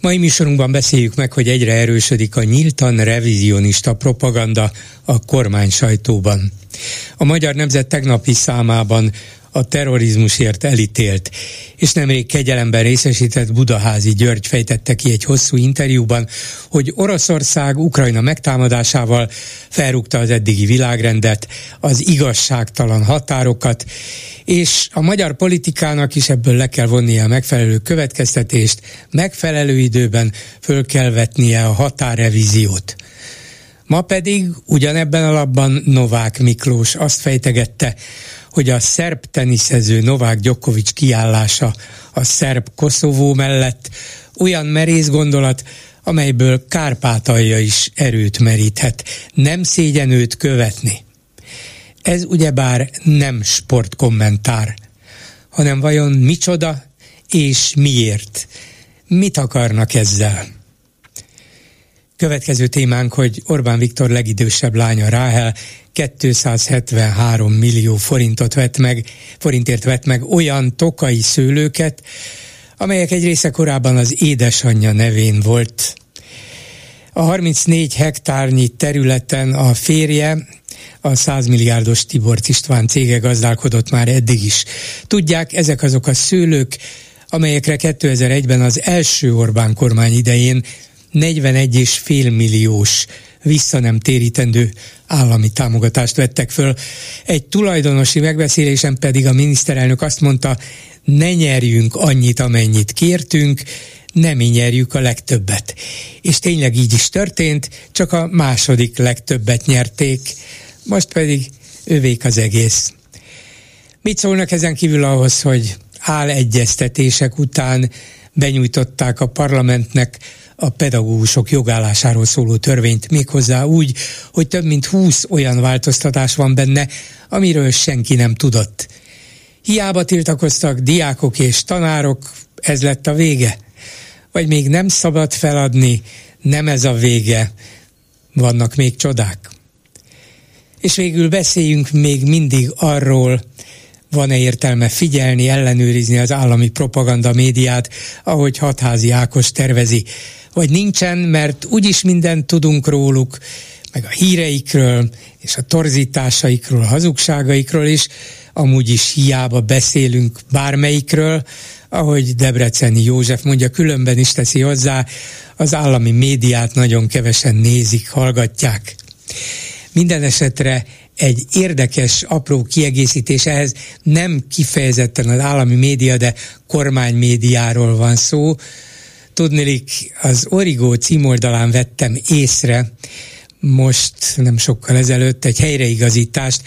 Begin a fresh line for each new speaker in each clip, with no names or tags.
Mai műsorunkban beszéljük meg, hogy egyre erősödik a nyíltan revizionista propaganda a kormány sajtóban. A Magyar Nemzet tegnapi számában a terrorizmusért elítélt, és nemrég kegyelemben részesített Budaházi György fejtette ki egy hosszú interjúban, hogy Oroszország Ukrajna megtámadásával felrúgta az eddigi világrendet, az igazságtalan határokat, és a magyar politikának is ebből le kell vonnia a megfelelő következtetést, megfelelő időben föl kell vetnie a határrevíziót. Ma pedig ugyanebben a labban Novák Miklós azt fejtegette, hogy a szerb teniszező Novák Gyokovics kiállása a szerb Koszovó mellett olyan merész gondolat, amelyből Kárpátalja is erőt meríthet. Nem szégyen őt követni. Ez ugyebár nem sportkommentár, hanem vajon micsoda és miért? Mit akarnak ezzel? Következő témánk, hogy Orbán Viktor legidősebb lánya Ráhel 273 millió forintot vett meg, forintért vett meg olyan tokai szőlőket, amelyek egy része korábban az édesanyja nevén volt. A 34 hektárnyi területen a férje, a 100 milliárdos Tibor István cége gazdálkodott már eddig is. Tudják, ezek azok a szőlők, amelyekre 2001-ben az első Orbán kormány idején 41,5 milliós vissza nem térítendő állami támogatást vettek föl. Egy tulajdonosi megbeszélésen pedig a miniszterelnök azt mondta, ne nyerjünk annyit, amennyit kértünk, nem nyerjük a legtöbbet. És tényleg így is történt, csak a második legtöbbet nyerték, most pedig övék az egész. Mit szólnak ezen kívül ahhoz, hogy állegyeztetések után benyújtották a parlamentnek a pedagógusok jogállásáról szóló törvényt, méghozzá úgy, hogy több mint 20 olyan változtatás van benne, amiről senki nem tudott. Hiába tiltakoztak diákok és tanárok, ez lett a vége. Vagy még nem szabad feladni, nem ez a vége, vannak még csodák. És végül beszéljünk még mindig arról, van-e értelme figyelni, ellenőrizni az állami propaganda médiát, ahogy hatházi Ákos tervezi vagy nincsen, mert úgyis mindent tudunk róluk, meg a híreikről, és a torzításaikról, a hazugságaikról is, amúgy is hiába beszélünk bármelyikről, ahogy Debreceni József mondja, különben is teszi hozzá, az állami médiát nagyon kevesen nézik, hallgatják. Minden esetre egy érdekes, apró kiegészítés ehhez nem kifejezetten az állami média, de kormánymédiáról van szó, Tudnélik, az Origo címoldalán vettem észre, most nem sokkal ezelőtt egy helyreigazítást.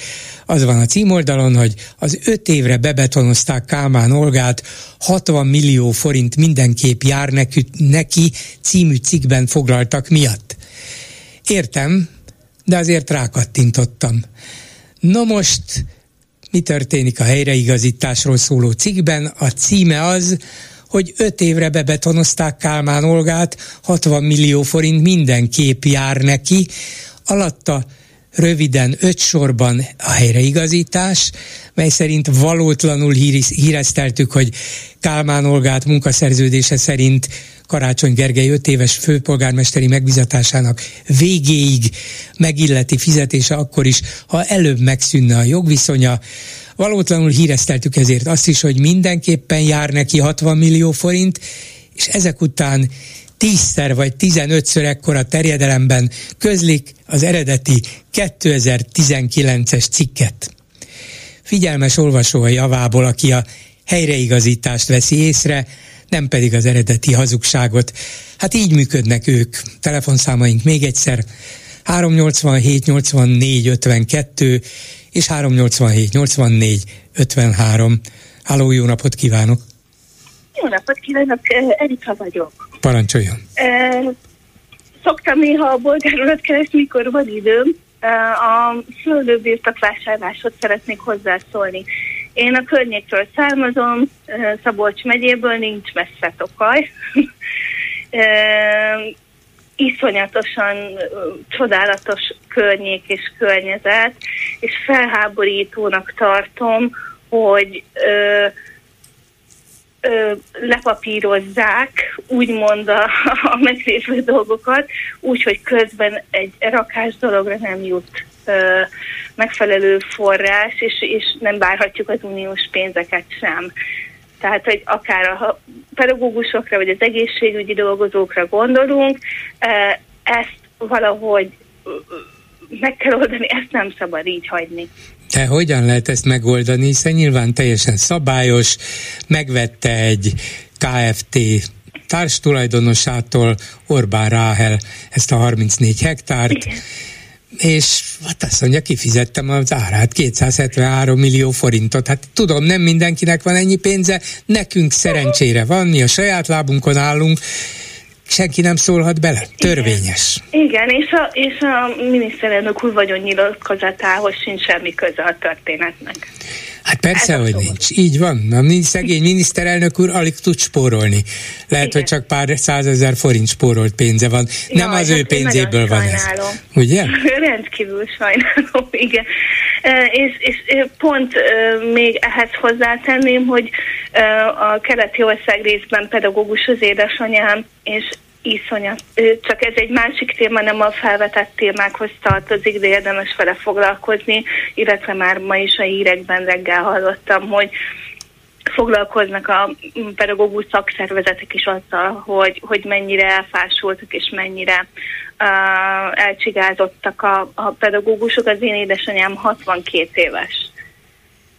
Az van a címoldalon, hogy az öt évre bebetonozták Kálmán Olgát, 60 millió forint mindenképp jár neki, neki című cikkben foglaltak miatt. Értem, de azért rákattintottam. No most mi történik a helyreigazításról szóló cikkben? A címe az, hogy öt évre bebetonozták Kálmán Olgát, 60 millió forint mindenképp jár neki, alatta röviden öt sorban a helyreigazítás, mely szerint valótlanul hírezteltük, hogy Kálmán Olgát munkaszerződése szerint Karácsony Gergely öt éves főpolgármesteri megbizatásának végéig megilleti fizetése akkor is, ha előbb megszűnne a jogviszonya, Valótlanul hírezteltük ezért azt is, hogy mindenképpen jár neki 60 millió forint, és ezek után tízszer vagy tizenötször ekkora terjedelemben közlik az eredeti 2019-es cikket. Figyelmes olvasó a javából, aki a helyreigazítást veszi észre, nem pedig az eredeti hazugságot. Hát így működnek ők. Telefonszámaink még egyszer 387 84 52 és 387 84 53. Háló, jó napot kívánok!
Jó napot kívánok, Erika vagyok.
Parancsoljon!
szoktam néha a bolgárolat keresni, mikor van időm. A szőlőbirtok szeretnék hozzászólni. Én a környékről származom, Szabolcs megyéből, nincs messze Tokaj. iszonyatosan csodálatos környék és környezet, és felháborítónak tartom, hogy ö, ö, lepapírozzák, úgymond a, a meglévő dolgokat, úgy, hogy közben egy rakás dologra nem jut ö, megfelelő forrás, és, és nem várhatjuk az uniós pénzeket sem. Tehát, hogy akár a pedagógusokra, vagy az egészségügyi dolgozókra gondolunk, ezt valahogy meg kell oldani, ezt nem szabad így hagyni.
De hogyan lehet ezt megoldani, hiszen nyilván teljesen szabályos, megvette egy KFT társtulajdonosától Orbán Ráhel ezt a 34 hektárt, Igen. És hát azt mondja, kifizettem az árát, 273 millió forintot. Hát tudom, nem mindenkinek van ennyi pénze, nekünk szerencsére van, mi a saját lábunkon állunk, senki nem szólhat bele. Törvényes.
Igen, és, a, és a miniszterelnök úr vagyon nyilatkozatához sincs semmi köze a történetnek.
Hát persze, hogy nincs. Így van. A szegény miniszterelnök úr alig tud spórolni. Lehet, Igen. hogy csak pár százezer forint spórolt pénze van. Ja, Nem az ő pénzéből van ez. Ugye?
Rendkívül sajnálom, igen. És, és pont még ehhez hozzátenném, hogy a keleti ország részben pedagógus az édesanyám, és iszonyat. Csak ez egy másik téma, nem a felvetett témákhoz tartozik, de érdemes vele foglalkozni, illetve már ma is a hírekben reggel hallottam, hogy foglalkoznak a pedagógus szakszervezetek is azzal, hogy, hogy mennyire elfásultak és mennyire uh, elcsigázottak a, a pedagógusok. Az én édesanyám 62 éves,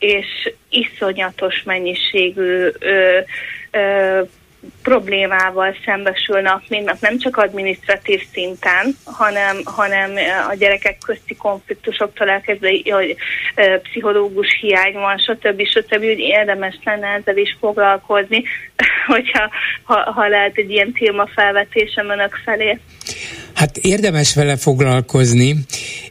és iszonyatos mennyiségű ö, ö, problémával szembesül nap, mint nem csak adminisztratív szinten, hanem, hanem a gyerekek közti konfliktusoktól elkezdve, hogy pszichológus hiány van, stb. stb. hogy érdemes lenne ezzel is foglalkozni, hogyha ha, ha lehet egy ilyen téma felvetésem önök felé.
Hát érdemes vele foglalkozni,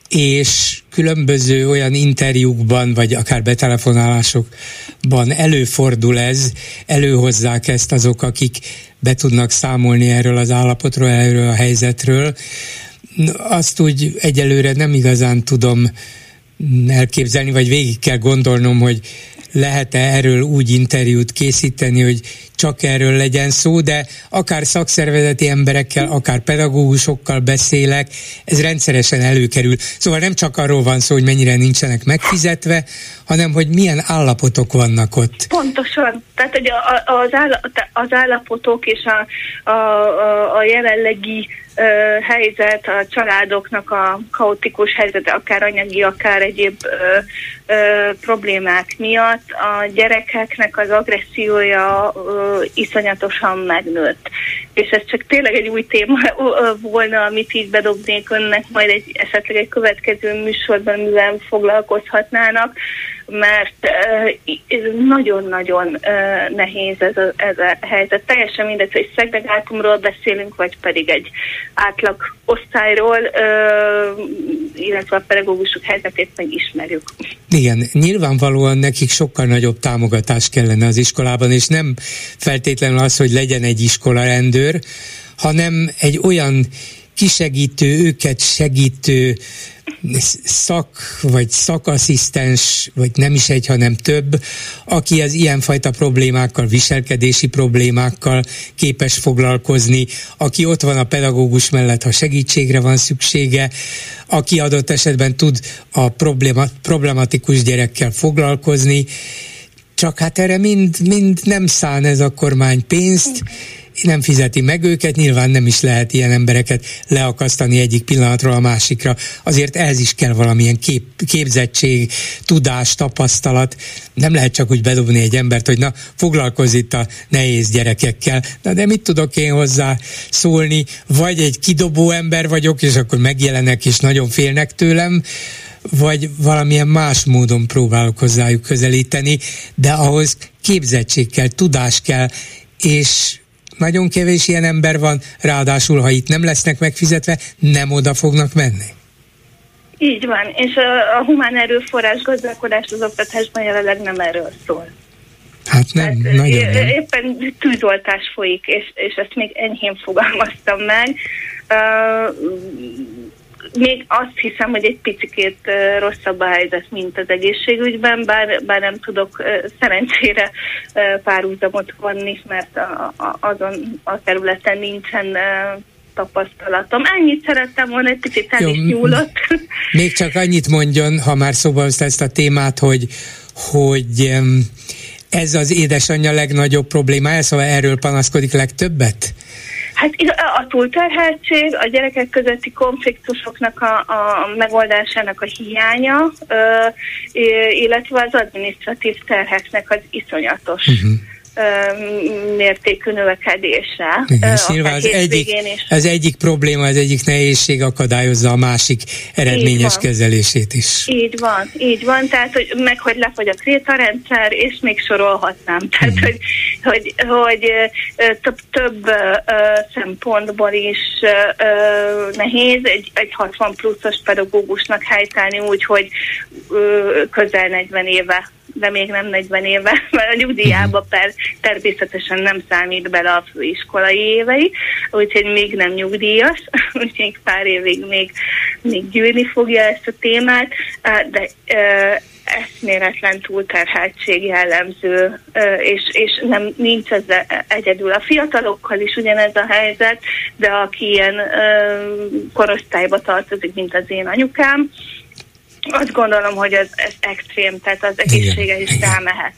és különböző olyan interjúkban, vagy akár betelefonálásokban előfordul ez, előhozzák ezt azok, akik be tudnak számolni erről az állapotról, erről a helyzetről. Azt úgy egyelőre nem igazán tudom elképzelni, vagy végig kell gondolnom, hogy lehet-e erről úgy interjút készíteni, hogy csak erről legyen szó, de akár szakszervezeti emberekkel, akár pedagógusokkal beszélek, ez rendszeresen előkerül. Szóval nem csak arról van szó, hogy mennyire nincsenek megfizetve, hanem hogy milyen állapotok vannak ott.
Pontosan. Tehát hogy az, állapotok és a, a, a jelenlegi helyzet, a családoknak a kaotikus helyzete, akár anyagi, akár egyéb ö, ö, problémák miatt a gyerekeknek az agressziója ö, iszonyatosan megnőtt. És ez csak tényleg egy új téma volna, amit így bedobnék önnek majd egy esetleg egy következő műsorban, mivel foglalkozhatnának mert nagyon-nagyon nehéz ez a, ez a helyzet. Teljesen mindegy, hogy szegregátumról beszélünk, vagy pedig egy átlag osztályról, illetve a pedagógusok helyzetét meg ismerjük.
Igen, nyilvánvalóan nekik sokkal nagyobb támogatás kellene az iskolában, és nem feltétlenül az, hogy legyen egy iskola rendőr, hanem egy olyan kisegítő, őket segítő szak, vagy szakasszisztens, vagy nem is egy, hanem több, aki az ilyenfajta problémákkal, viselkedési problémákkal képes foglalkozni, aki ott van a pedagógus mellett, ha segítségre van szüksége, aki adott esetben tud a problematikus gyerekkel foglalkozni, csak hát erre mind, mind nem szán ez a kormány pénzt, nem fizeti meg őket, nyilván nem is lehet ilyen embereket leakasztani egyik pillanatról a másikra. Azért ehhez is kell valamilyen kép, képzettség, tudás, tapasztalat. Nem lehet csak úgy bedobni egy embert, hogy na, foglalkozz itt a nehéz gyerekekkel. Na, de mit tudok én hozzá szólni? Vagy egy kidobó ember vagyok, és akkor megjelenek, és nagyon félnek tőlem, vagy valamilyen más módon próbálok hozzájuk közelíteni, de ahhoz képzettség kell, tudás kell, és nagyon kevés ilyen ember van, ráadásul, ha itt nem lesznek megfizetve, nem oda fognak menni.
Így van, és a, a humán erőforrás gazdálkodás az oktatásban jelenleg nem erről szól.
Hát nem, hát, nagyon nem.
Éppen tűzoltás folyik, és, és ezt még enyhén fogalmaztam meg. Uh, még azt hiszem, hogy egy picit rosszabb a helyzet, mint az egészségügyben, bár, bár nem tudok szerencsére párhuzamot vonni, mert a, a, azon a területen nincsen tapasztalatom. Ennyit szerettem volna, egy picit el Jó, is nyúlott.
Még csak annyit mondjon, ha már szóba hozta ezt a témát, hogy, hogy ez az édesanyja legnagyobb problémája, szóval erről panaszkodik legtöbbet?
Hát a túlterheltség, a gyerekek közötti konfliktusoknak a, a megoldásának a hiánya, illetve az administratív terheknek az iszonyatos. Uh-huh mértékű növekedése.
És nyilván az egyik, az egyik probléma, az egyik nehézség akadályozza a másik eredményes kezelését is.
Így van, így van, tehát hogy meg hogy lefogy a krétarendszer, és még sorolhatnám. Tehát, hmm. hogy, hogy, hogy több, több szempontból is nehéz egy, egy 60 pluszos pedagógusnak helytállni úgy, hogy közel 40 éve de még nem 40 éve, mert a nyugdíjába per, természetesen nem számít bele a főiskolai évei, úgyhogy még nem nyugdíjas, úgyhogy pár évig még, még gyűrni fogja ezt a témát, de eszméletlen túlterheltség jellemző, és, és nem nincs ez egyedül. A fiatalokkal is ugyanez a helyzet, de aki ilyen korosztályba tartozik, mint az én anyukám, azt gondolom, hogy ez, ez extrém, tehát az egészsége igen, is igen. rámehet.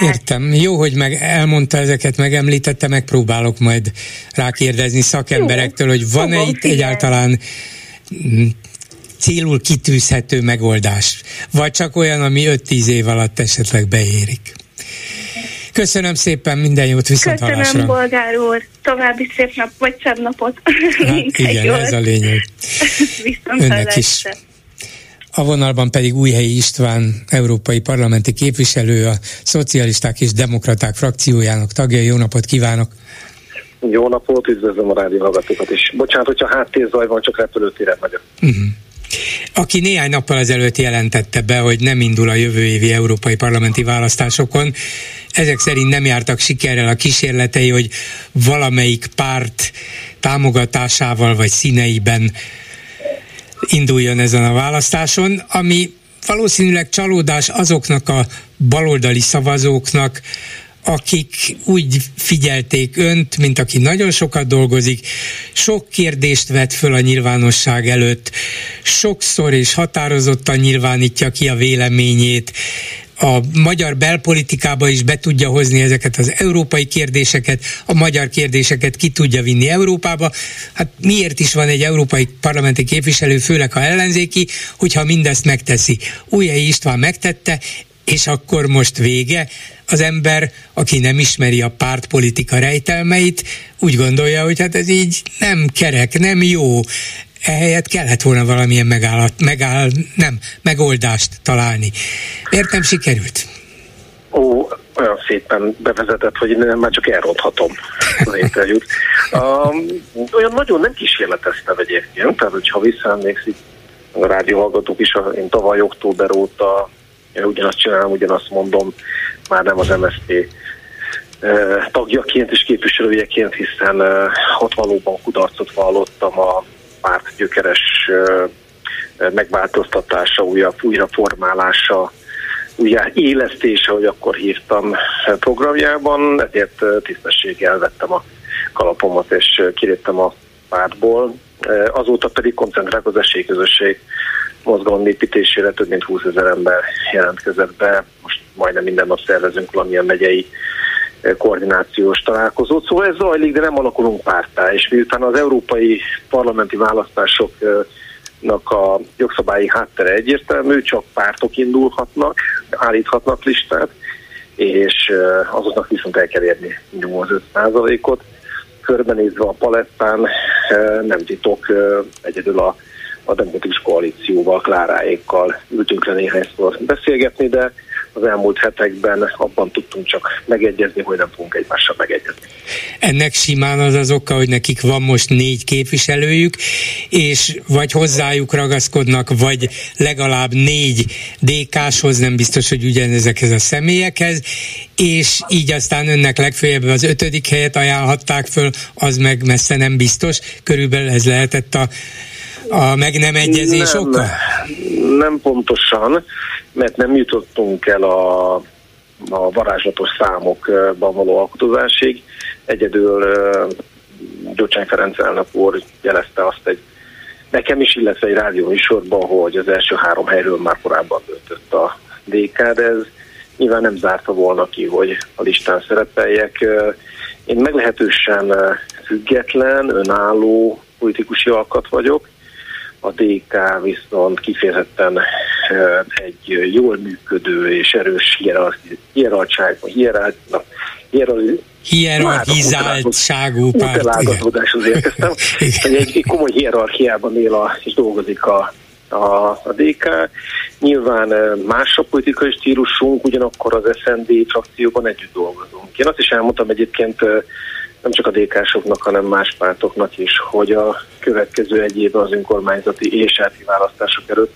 Értem. Jó, hogy meg elmondta ezeket, megemlítette, megpróbálok majd rákérdezni szakemberektől, hogy van-e Fogom, itt egyáltalán mm, célul kitűzhető megoldás, vagy csak olyan, ami 5-10 év alatt esetleg beérik. Köszönöm szépen, minden jót, viszont
Köszönöm,
halásra.
bolgár úr. További szép nap, vagy szebb napot.
Hát, igen, ez a lényeg. Önnek is. A vonalban pedig Újhelyi István, európai parlamenti képviselő, a Szocialisták és Demokraták frakciójának tagja. Jó napot kívánok!
Jó napot, üdvözlöm a rádió hallgatókat is. Bocsánat, hogyha háttérzaj van, csak repülőtéren vagyok. Uh-huh.
Aki néhány nappal ezelőtt jelentette be, hogy nem indul a jövő évi európai parlamenti választásokon, ezek szerint nem jártak sikerrel a kísérletei, hogy valamelyik párt támogatásával vagy színeiben induljon ezen a választáson, ami valószínűleg csalódás azoknak a baloldali szavazóknak, akik úgy figyelték önt, mint aki nagyon sokat dolgozik, sok kérdést vet föl a nyilvánosság előtt, sokszor és határozottan nyilvánítja ki a véleményét, a magyar belpolitikába is be tudja hozni ezeket az európai kérdéseket, a magyar kérdéseket ki tudja vinni Európába. Hát miért is van egy európai parlamenti képviselő, főleg ha ellenzéki, hogyha mindezt megteszi. Újjai István megtette, és akkor most vége. Az ember, aki nem ismeri a pártpolitika rejtelmeit, úgy gondolja, hogy hát ez így nem kerek, nem jó, ehelyett kellett volna valamilyen megállat, megáll, nem, megoldást találni. Miért nem sikerült?
Ó, olyan szépen bevezetett, hogy nem, már csak elronthatom az interjút. Um, olyan nagyon nem kísérleteztem egyébként, tehát hogyha visszaemlékszik a rádióhallgatók is, én tavaly október óta én ugyanazt csinálom, ugyanazt mondom, már nem az MSZP tagjaként és képviselőjeként, hiszen ott valóban kudarcot vallottam a párt gyökeres megváltoztatása, újra, újraformálása, újra élesztése, hogy akkor hívtam programjában, ezért tisztességgel vettem a kalapomat és kiléptem a pártból. Azóta pedig koncentrálok az esélyközösség mozgalom építésére több mint 20 ezer ember jelentkezett be. Most majdnem minden nap szervezünk valamilyen megyei koordinációs találkozót. Szóval ez zajlik, de nem alakulunk pártá. És miután az európai parlamenti választásoknak a jogszabályi háttere egyértelmű, csak pártok indulhatnak, állíthatnak listát, és azoknak viszont el kell érni 85%-ot. Körbenézve a palettán nem titok, egyedül a, a demokratikus koalícióval, Kláráékkal ültünk le néhányszor beszélgetni, de az elmúlt hetekben abban tudtunk csak megegyezni, hogy nem fogunk egymással megegyezni.
Ennek simán az az oka, hogy nekik van most négy képviselőjük, és vagy hozzájuk ragaszkodnak, vagy legalább négy DK-shoz, nem biztos, hogy ugyanezekhez a személyekhez, és így aztán önnek legfőjebb az ötödik helyet ajánlhatták föl, az meg messze nem biztos. Körülbelül ez lehetett a a meg nem egyezés nem, oka?
Nem pontosan, mert nem jutottunk el a, a varázslatos számokban való alkotozásig. Egyedül Gyurcsány Ferenc elnök úr jelezte azt egy nekem is, illetve egy rádióműsorban, hogy az első három helyről már korábban döntött a DK, de ez nyilván nem zárta volna ki, hogy a listán szerepeljek. Én meglehetősen független, önálló politikusi alkat vagyok, a DK viszont kifejezetten egy jól működő és erős hierarchiákban,
hierarchizáltságú párt.
Utelágatódáshoz érkeztem. egy, egy komoly hierarchiában él a, és dolgozik a, a, a DK. Nyilván más a politikai stílusunk, ugyanakkor az SND frakcióban együtt dolgozunk. Én azt is elmondtam egyébként nem csak a DK-soknak, hanem más pártoknak is, hogy a következő egy évben az önkormányzati és áti választások előtt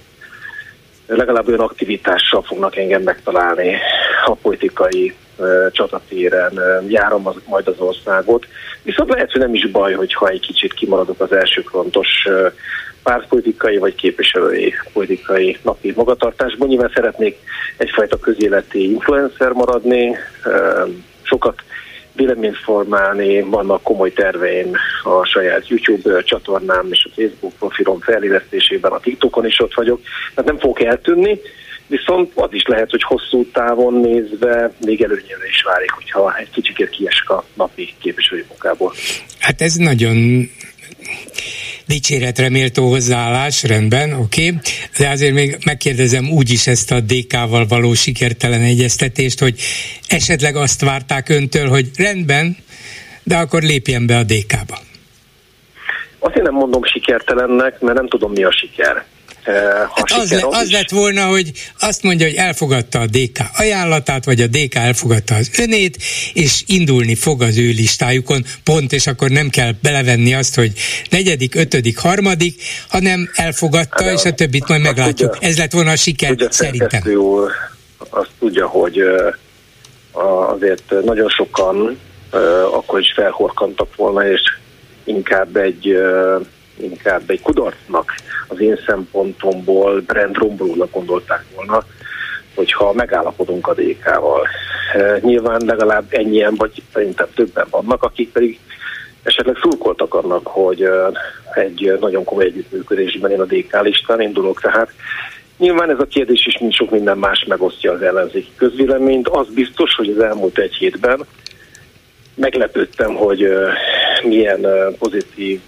legalább olyan aktivitással fognak engem megtalálni a politikai uh, csatatéren, uh, járom az, majd az országot. Viszont lehet, hogy nem is baj, hogyha egy kicsit kimaradok az első frontos pártpolitikai vagy képviselői politikai napi magatartásban. Nyilván szeretnék egyfajta közéleti influencer maradni, sokat véleményt formálni, vannak komoly terveim a saját YouTube csatornám és a Facebook profilom felélesztésében, a TikTokon is ott vagyok, tehát nem fogok eltűnni, viszont az is lehet, hogy hosszú távon nézve még előnyére is válik, hogyha egy kicsikét kiesik a napi képviselői munkából.
Hát ez nagyon dicséretre méltó hozzáállás, rendben, oké, okay. de azért még megkérdezem úgy is ezt a DK-val való sikertelen egyeztetést, hogy esetleg azt várták öntől, hogy rendben, de akkor lépjen be a DK-ba.
Azt én nem mondom sikertelennek, mert nem tudom mi a siker.
Hát az, le, az lett volna, hogy azt mondja, hogy elfogadta a DK ajánlatát, vagy a DK elfogadta az önét, és indulni fog az ő listájukon, pont, és akkor nem kell belevenni azt, hogy negyedik, ötödik, harmadik, hanem elfogadta, hát, és a többit majd meglátjuk. Tudja, Ez lett volna a siker, tudja, szerintem.
Úr, azt tudja, hogy azért nagyon sokan akkor is felhorkantak volna, és inkább egy inkább egy kudarcnak az én szempontomból brand rombolónak gondolták volna, hogyha megállapodunk a DK-val. E, nyilván legalább ennyien, vagy szerintem többen vannak, akik pedig esetleg szurkoltak annak, hogy e, egy nagyon komoly együttműködésben én a DK listán indulok, tehát Nyilván ez a kérdés is, mint sok minden más megosztja az ellenzéki közvéleményt. Az biztos, hogy az elmúlt egy hétben meglepődtem, hogy uh, milyen pozitív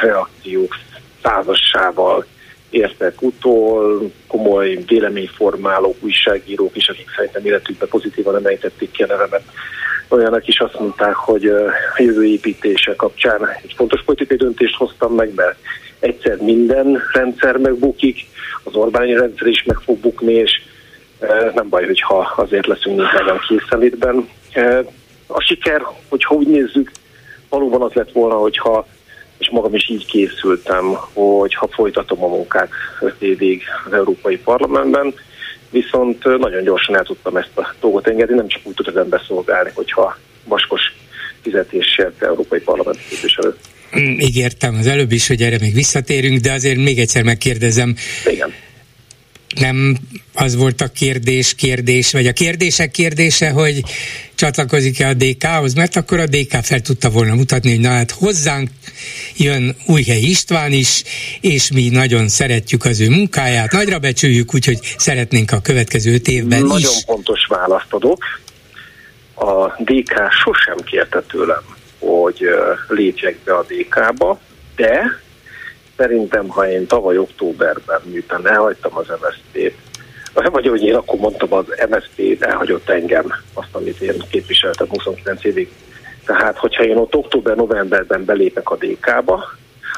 reakciók százassával értek utol, komoly véleményformálók, újságírók is, akik szerintem életükben pozitívan emelítették ki a nevemet. Olyanak is azt mondták, hogy a jövő építése kapcsán egy fontos politikai döntést hoztam meg, mert egyszer minden rendszer megbukik, az Orbáni rendszer is meg fog bukni, és nem baj, hogyha azért leszünk nagyon készenlétben. A siker, hogyha úgy nézzük, valóban az lett volna, hogyha és magam is így készültem, hogy ha folytatom a munkát 5 évig az Európai Parlamentben, viszont nagyon gyorsan el tudtam ezt a dolgot engedni, nem csak úgy tud az ember szolgálni, hogyha vaskos fizetéssel Európai Parlament képviselő.
Mm, ígértem az előbb is, hogy erre még visszatérünk, de azért még egyszer megkérdezem.
Igen
nem az volt a kérdés, kérdés, vagy a kérdések kérdése, hogy csatlakozik-e a DK-hoz, mert akkor a DK fel tudta volna mutatni, hogy na hát hozzánk jön Újhely István is, és mi nagyon szeretjük az ő munkáját, nagyra becsüljük, úgyhogy szeretnénk a következő öt évben
nagyon
is.
Nagyon pontos választ adok. A DK sosem kérte tőlem, hogy lépjek be a DK-ba, de szerintem, ha én tavaly októberben, miután elhagytam az MSZP-t, vagy hogy én akkor mondtam, az MSZP elhagyott engem, azt, amit én képviseltem 29 évig. Tehát, hogyha én ott október-novemberben belépek a DK-ba,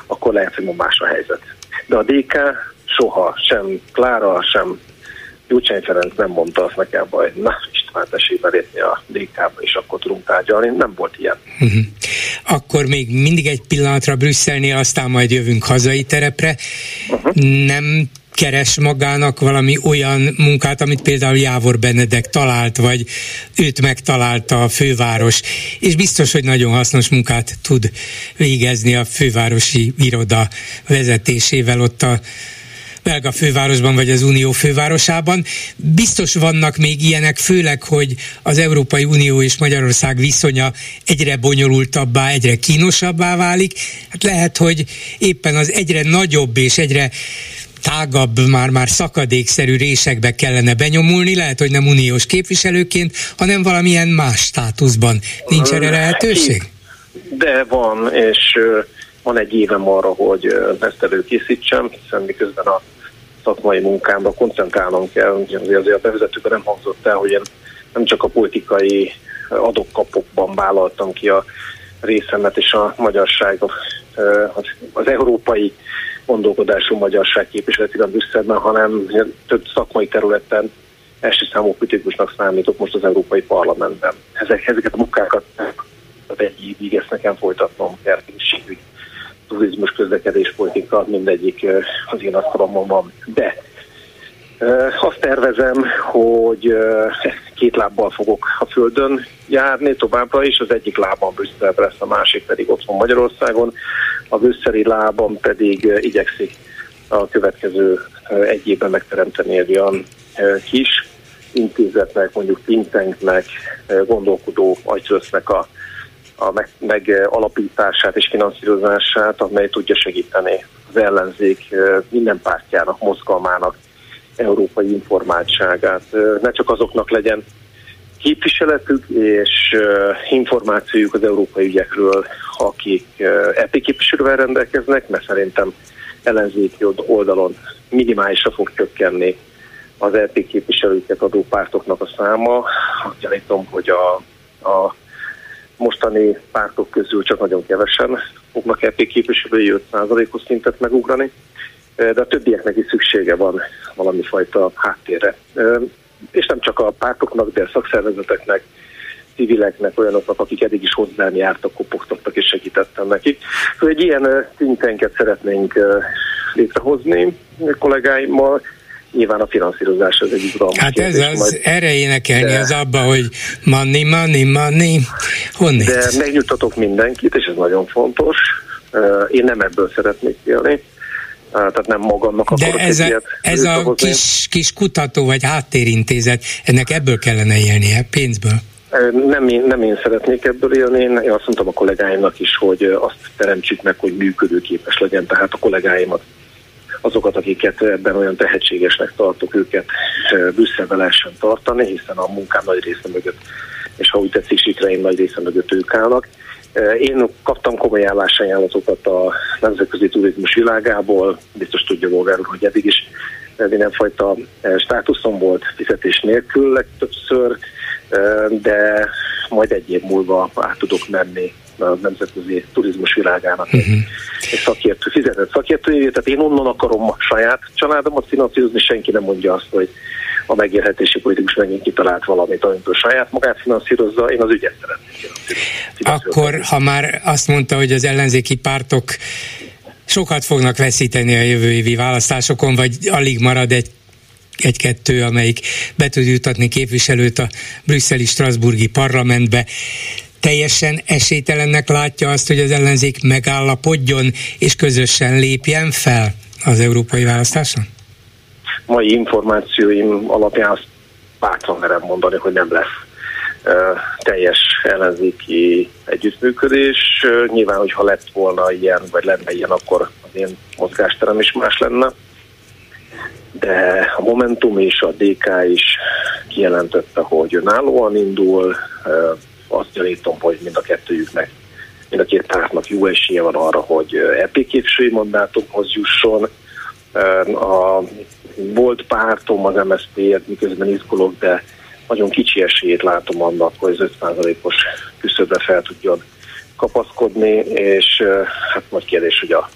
akkor lehet, hogy más a helyzet. De a DK soha sem Klára, sem Gyurcsány Ferenc nem mondta azt nekem, hogy na István, tessék belépni a DK-ba, és akkor tudunk tárgyalni. Nem volt ilyen. Uh-huh.
Akkor még mindig egy pillanatra Brüsszelnél, aztán majd jövünk hazai terepre. Uh-huh. Nem keres magának valami olyan munkát, amit például Jávor Benedek talált, vagy őt megtalálta a főváros, és biztos, hogy nagyon hasznos munkát tud végezni a fővárosi iroda vezetésével ott a belga fővárosban vagy az Unió fővárosában. Biztos vannak még ilyenek, főleg, hogy az Európai Unió és Magyarország viszonya egyre bonyolultabbá, egyre kínosabbá válik. Hát lehet, hogy éppen az egyre nagyobb és egyre tágabb, már-már szakadékszerű résekbe kellene benyomulni, lehet, hogy nem uniós képviselőként, hanem valamilyen más státuszban. Nincs erre lehetőség?
De van, és van egy évem arra, hogy ezt előkészítsem, hiszen miközben a szakmai munkámra koncentrálnom kell, azért, azért a bevezetőben nem hangzott el, hogy én nem csak a politikai adokkapokban vállaltam ki a részemet és a magyarság, az európai gondolkodású magyarság képviseletében Brüsszelben, hanem több szakmai területen első számú politikusnak számítok most az Európai Parlamentben. Ezek, ezeket a munkákat egy évig ezt nekem folytatnom kell, turizmus, közlekedés, politika, mindegyik az én asztalomon van. De azt tervezem, hogy két lábbal fogok a földön járni továbbra is, az egyik lábam Brüsszelbe lesz, a másik pedig otthon Magyarországon, a brüsszeli lábam pedig igyekszik a következő egy évben megteremteni egy olyan kis intézetnek, mondjuk think gondolkodó agytrösznek a a meg, megalapítását és finanszírozását, amely tudja segíteni az ellenzék minden pártjának, mozgalmának európai informáltságát. Ne csak azoknak legyen képviseletük és információjuk az európai ügyekről, akik EP képviselővel rendelkeznek, mert szerintem ellenzéki oldalon minimálisra fog csökkenni az EP képviselőket adó pártoknak a száma. Gyanítom, hogy a, a mostani pártok közül csak nagyon kevesen fognak EP képviselői 5%-os szintet megugrani, de a többieknek is szüksége van valami fajta háttérre. És nem csak a pártoknak, de a szakszervezeteknek, civileknek, olyanoknak, akik eddig is hozzám jártak, kopogtattak és segítettem nekik. Szóval egy ilyen szintenket szeretnénk létrehozni kollégáimmal, nyilván a finanszírozás az egy izgalmas
Hát ez az, majd, erre énekelni de, az abba, hogy money, money, money, honnét?
De megnyugtatok mindenkit, és ez nagyon fontos. Én nem ebből szeretnék élni tehát nem magamnak
akarok De ez a, ez a kis, kis kutató vagy háttérintézet, ennek ebből kellene élnie, pénzből?
Nem én, nem én szeretnék ebből élni, én azt mondtam a kollégáimnak is, hogy azt teremtsük meg, hogy működőképes legyen, tehát a kollégáimat azokat, akiket ebben olyan tehetségesnek tartok, őket Brüsszelbe lehessen tartani, hiszen a munkám nagy része mögött, és ha úgy tetszik, sikreim nagy része mögött ők állnak. Én kaptam komoly állásajánlatokat a nemzetközi turizmus világából, biztos tudja Volgár úr, hogy eddig is mindenfajta státuszom volt fizetés nélkül legtöbbször, de majd egy év múlva át tudok menni a nemzetközi turizmus világának uh-huh. egy szakértő, fizetett szakértőjét, tehát én onnan akarom a saját családomat finanszírozni, senki nem mondja azt, hogy a megélhetési politikus megint kitalált valamit, amit a saját magát finanszírozza, én az ügyet szeretném
Akkor, ha már azt mondta, hogy az ellenzéki pártok sokat fognak veszíteni a jövő évi választásokon, vagy alig marad egy egy-kettő, amelyik be tud jutatni képviselőt a brüsszeli Strasburgi parlamentbe teljesen esélytelennek látja azt, hogy az ellenzék megállapodjon és közösen lépjen fel az európai választáson?
Mai információim alapján azt bátran merem mondani, hogy nem lesz teljes ellenzéki együttműködés. Nyilván, hogyha lett volna ilyen, vagy lenne ilyen, akkor az én mozgásterem is más lenne. De a Momentum és a DK is kijelentette, hogy önállóan indul, azt gyanítom, hogy mind a kettőjüknek, mind a két pártnak jó esélye van arra, hogy EP képviselői mandátumhoz jusson. A volt pártom az MSZP, miközben izgulok, de nagyon kicsi esélyét látom annak, hogy az 5%-os küszöbre fel tudjon kapaszkodni, és hát majd kérdés, hogy a,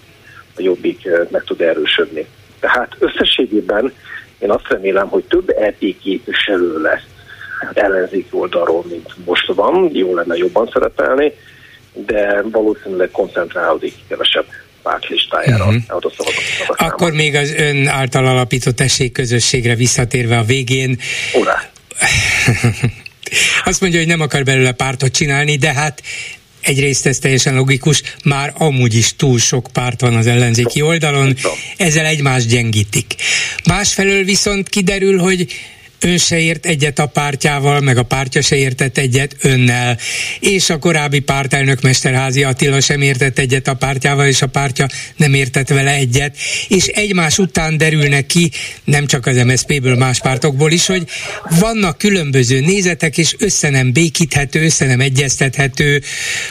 a jobbik meg tud erősödni. Tehát összességében Én azt remélem, hogy több EP képviselő lesz ellenzéki oldalról, mint most van, jó lenne jobban szerepelni, de valószínűleg koncentrálódik kevesebb párt listájára. Uh-huh.
Akkor még az ön által alapított esély-közösségre visszatérve a végén.
Urá!
Azt mondja, hogy nem akar belőle pártot csinálni, de hát egyrészt ez teljesen logikus, már amúgy is túl sok párt van az ellenzéki oldalon, ezzel egymást gyengítik. Másfelől viszont kiderül, hogy ön se ért egyet a pártjával, meg a pártja se értett egyet önnel, és a korábbi pártelnök Mesterházi Attila sem értett egyet a pártjával, és a pártja nem értett vele egyet, és egymás után derülnek ki, nem csak az MSZP-ből, más pártokból is, hogy vannak különböző nézetek, és össze nem békíthető, össze nem egyeztethető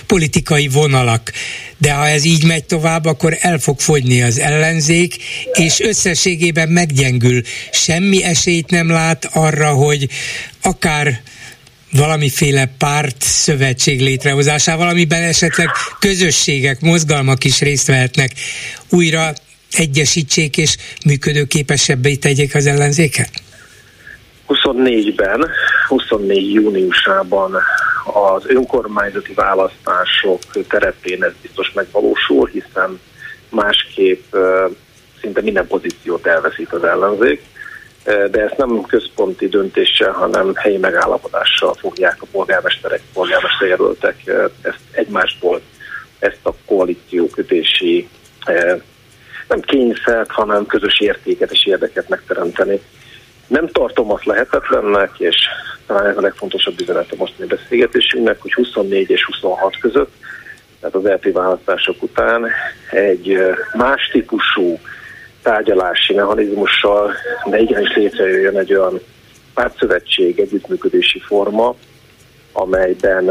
politikai vonalak de ha ez így megy tovább, akkor el fog fogyni az ellenzék, és összességében meggyengül. Semmi esélyt nem lát arra, hogy akár valamiféle párt szövetség létrehozásával, amiben esetleg közösségek, mozgalmak is részt vehetnek, újra egyesítsék és működőképesebbé tegyék az ellenzéket?
24-ben, 24 júniusában az önkormányzati választások terepén ez biztos megvalósul, hiszen másképp szinte minden pozíciót elveszít az ellenzék, de ezt nem központi döntéssel, hanem helyi megállapodással fogják a polgármesterek, polgármesterjelöltek ezt egymásból, ezt a koalíciókötési nem kényszert, hanem közös értéket és érdeket megteremteni. Nem tartom azt lehetetlennek, és talán ez a legfontosabb üzenet a mostani beszélgetésünknek, hogy 24 és 26 között, tehát az LP választások után egy más típusú tárgyalási mechanizmussal, de igenis létrejöjjön egy olyan pártszövetség, együttműködési forma, amelyben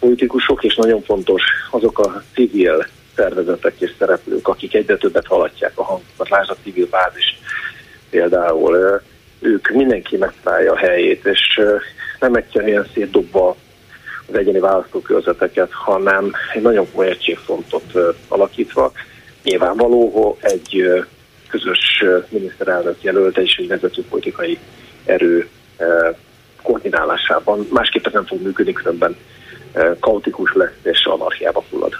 politikusok, és nagyon fontos azok a civil szervezetek és szereplők, akik egyre többet haladják a hangokat, lásd a civil bázis például, ők mindenki megtalálja a helyét, és nem egyszerűen szétdobva az egyéni választókörzeteket, hanem egy nagyon komoly egységfontot alakítva. Nyilvánvaló, egy közös miniszterelnök jelölte és egy vezető politikai erő koordinálásában. Másképpen nem fog működni, különben kaotikus lesz és anarchiába fullad.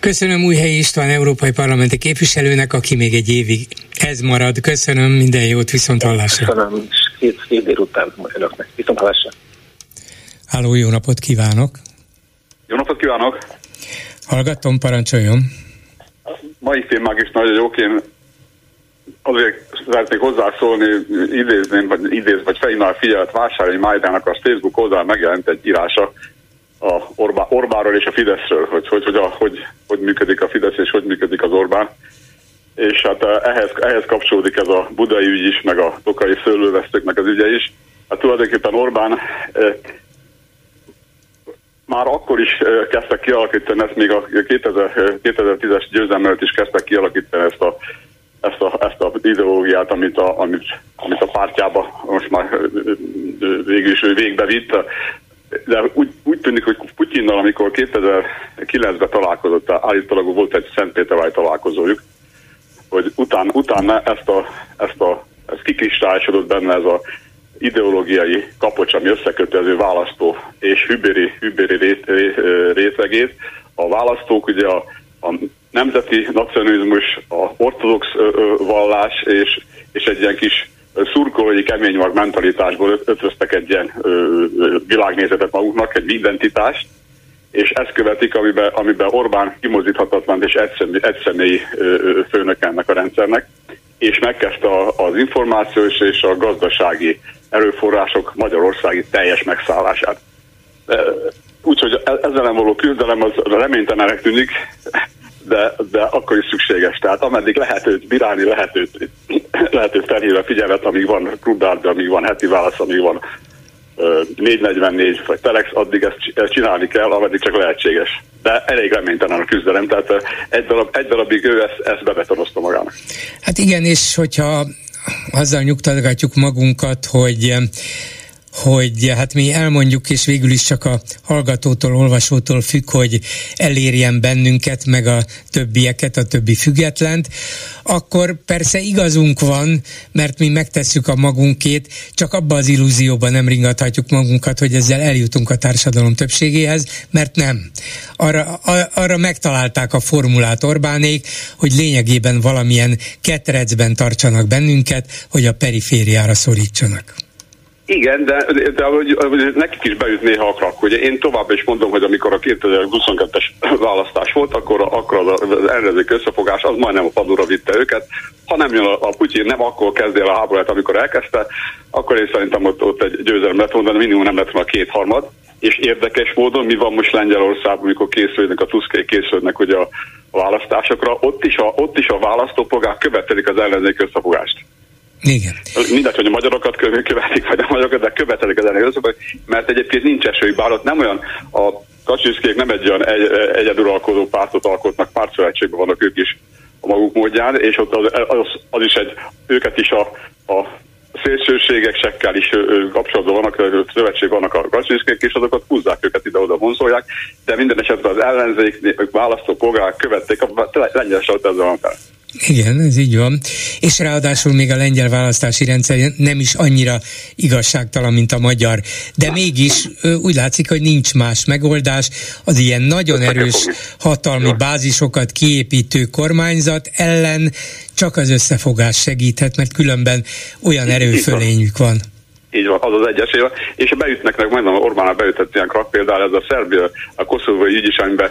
Köszönöm Újhelyi István európai parlamenti képviselőnek, aki még egy évig ez marad. Köszönöm, minden jót, viszont hallásra.
Köszönöm, két fél délután önöknek. Viszont hallásra.
Háló, jó napot kívánok!
Jó napot kívánok!
Hallgatom, parancsoljon!
Mai filmek is nagyon jók, én azért szeretnék hozzászólni, idézném, vagy idéz, vagy felhívnám a figyelmet Vásári Májdának a Facebook oldalán megjelent egy írása, a Orbán, Orbánról és a Fideszről, hogy hogy, hogy, a, hogy hogy működik a Fidesz és hogy működik az Orbán. És hát eh, ehhez, ehhez kapcsolódik ez a budai ügy is, meg a tokai szőlővesztőknek az ügye is. Hát tulajdonképpen Orbán eh, már akkor is eh, kezdtek kialakítani ezt, még a 2000, 2010-es győzelem is kezdtek kialakítani ezt a ezt a, ezt a ideológiát, amit a, amit, amit a pártjába most már végül is végbe vitt de úgy, úgy tűnik, hogy Putyinnal, amikor 2009-ben találkozott, állítólag volt egy Szentpétervári találkozójuk, hogy után, utána ezt a, ezt a ez kikristályosodott benne ez a ideológiai kapocs, ami összeköti az ő választó és hübéri, hübéri rét, rétegét. A választók ugye a, a nemzeti nacionalizmus, a ortodox vallás és, és egy ilyen kis szurkolói keményvag mentalitásból ötvöztek egy ilyen ö, világnézetet maguknak, egy identitást, és ezt követik, amiben, amiben Orbán kimozíthatatlan és egyszemélyi főnök ennek a rendszernek, és megkezdte az információs és a gazdasági erőforrások magyarországi teljes megszállását. Úgyhogy e-, ezzel nem való küzdelem az reménytelenek tűnik, de, de akkor is szükséges. Tehát ameddig lehet őt bírálni, lehet őt, lehet őt felhívni figyelmet, amíg van klubdárd, amíg van heti válasz, amíg van 444 vagy Telex, addig ezt, ezt csinálni kell, ameddig csak lehetséges. De elég reménytelen a küzdelem, tehát egy, darab, egy darabig ő ezt, ezt bebetonozta magának.
Hát igen, és hogyha azzal nyugtatgatjuk magunkat, hogy hogy hát mi elmondjuk, és végül is csak a hallgatótól, olvasótól függ, hogy elérjen bennünket, meg a többieket, a többi függetlent, akkor persze igazunk van, mert mi megtesszük a magunkét, csak abba az illúzióban nem ringathatjuk magunkat, hogy ezzel eljutunk a társadalom többségéhez, mert nem. Arra, arra megtalálták a formulát Orbánék, hogy lényegében valamilyen ketrecben tartsanak bennünket, hogy a perifériára szorítsanak.
Igen, de, de, de de nekik is beüt néha a krak. Ugye én tovább is mondom, hogy amikor a 2022-es választás volt, akkor, akkor az, az ellenzék összefogás az majdnem a padura vitte őket. Ha nem jön a, a Putyin, nem akkor kezdél a háborút, amikor elkezdte, akkor én szerintem ott, ott egy győzelem lett volna, de minimum nem lett volna kétharmad. És érdekes módon, mi van most Lengyelországban, amikor készülnek a tuszkék, készülnek ugye a választásokra, ott is a, ott is a választópolgár követelik az ellenzék összefogást.
Igen.
Mindegy, hogy a magyarokat követik, vagy a magyarokat, de követelik az ellenzék, mert egyébként nincs esélyük, bár ott nem olyan, a Kaczynszkék nem egy olyan egy, egyeduralkodó pártot alkotnak, pártszövetségben vannak ők is a maguk módján, és ott az, az, az is egy, őket is a, a szélsőségesekkel is kapcsolatban vannak, szövetség vannak a Kaczynszkék, és azokat húzzák őket ide-oda vonzolják, de minden esetben az ellenzék választó polgárok követték, a lengyel ezzel van fel.
Igen, ez így van. És ráadásul még a lengyel választási rendszer nem is annyira igazságtalan, mint a magyar. De mégis úgy látszik, hogy nincs más megoldás. Az ilyen nagyon erős hatalmi bázisokat kiépítő kormányzat ellen csak az összefogás segíthet, mert különben olyan erőfölényük van.
Így van, az az egyesével. És beütnek, meg mondom, Orbán beütött ilyen krak például ez a Szerbia, a koszovói ügy is, amiben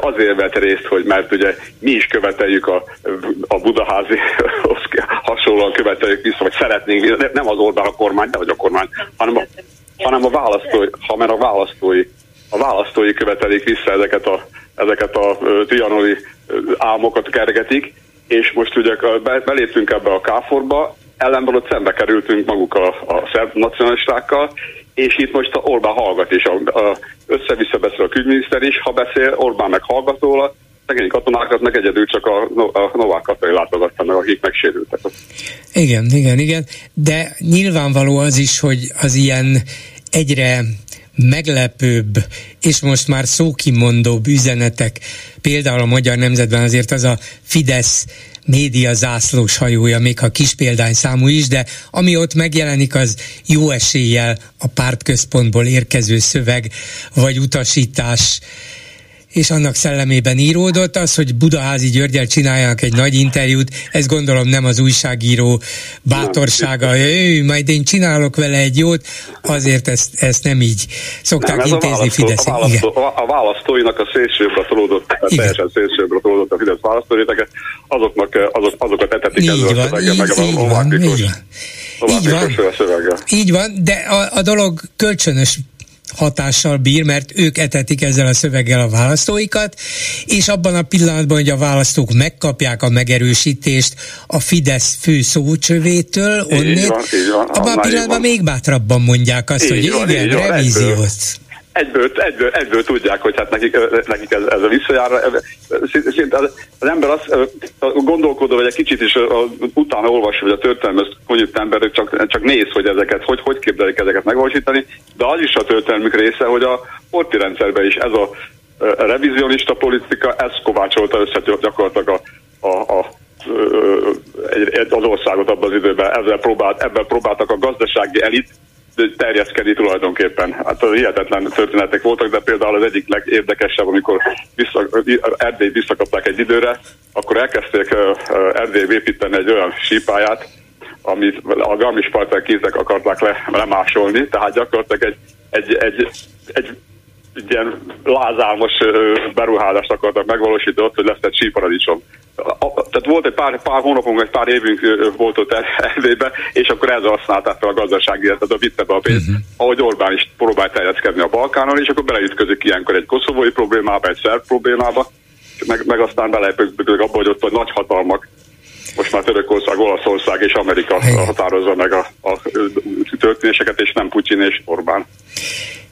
azért vett részt, hogy mert ugye mi is követeljük a, a budaházi hasonlóan követeljük vissza, vagy szeretnénk, nem az Orbán a kormány, de vagy a kormány, hanem a, hanem a választói, ha mert a választói, a választói követelik vissza ezeket a, ezeket a trianoli álmokat kergetik, és most ugye beléptünk ebbe a káforba, ellenben ott szembe kerültünk maguk a, a szerb nacionalistákkal, és itt most a Orbán hallgat is, a, a, össze-vissza beszél a külügyminiszter is, ha beszél, Orbán meg hallgatóla, szegény katonákat meg egyedül csak a, a Novák katonai látogatta meg, akik megsérültek.
Igen, igen, igen, de nyilvánvaló az is, hogy az ilyen egyre meglepőbb, és most már szókimondóbb üzenetek, például a Magyar Nemzetben azért az a Fidesz média zászlós hajója, még ha kis számú is, de ami ott megjelenik, az jó eséllyel a pártközpontból érkező szöveg, vagy utasítás és annak szellemében íródott. Az, hogy Budaházi Györgyel csináljanak egy nagy interjút, ez gondolom nem az újságíró bátorsága, ő, majd én csinálok vele egy jót, azért ezt, ezt nem így szokták nem, intézni a Fidesz.
A, választó, a, a választóinak a szélsőbbre tolódott, teljesen szélsőbbre tolódott a Fidesz választóréteket, azoknak, azok, azokat etetik így ezzel van, a szöveggel, meg a Novák Miklós. Így van,
így van, de a, a dolog kölcsönös hatással bír, mert ők etetik ezzel a szöveggel a választóikat, és abban a pillanatban, hogy a választók megkapják a megerősítést a Fidesz fő szócsövétől, onnét, abban a pillanatban még bátrabban mondják azt, így hogy van, igen, revíziót
egyből, egyből, egyből tudják, hogy hát nekik, nekik ez, ez a visszajár. Szinte az, ember azt gondolkodó, vagy egy kicsit is utána olvas, hogy a történelmi konyult emberek csak, csak néz, hogy ezeket, hogy, hogy képzelik ezeket megvalósítani, de az is a történelmük része, hogy a porti rendszerben is ez a revizionista politika, ez kovácsolta össze gyakorlatilag a, a, a egy, egy, az országot abban az időben. Ezzel próbált, ebben próbáltak a gazdasági elit terjeszkedni tulajdonképpen. Hát hihetetlen történetek voltak, de például az egyik legérdekesebb, amikor vissza, Erdélyt visszakapták egy időre, akkor elkezdték Erdély építeni egy olyan sípáját, amit a Garmisch Parter kézek akarták le, lemásolni, tehát gyakorlatilag egy, egy, egy egy ilyen lázálmos beruházást akartak megvalósítani ott, hogy lesz egy síparadicsom. Tehát volt egy pár, pár hónapunk, egy pár évünk volt ott Erdélyben, és akkor ezzel használták fel a gazdasági, tehát a vitte be a pénzt, uh-huh. ahogy Orbán is próbált terjeszkedni a Balkánon, és akkor beleütközik ilyenkor egy koszovói problémába, egy szerb problémába, meg, meg aztán belejövök abba, hogy ott a nagy hatalmak most már Törökország, Olaszország és Amerika határozza meg a, a történéseket, és nem Putyin és Orbán.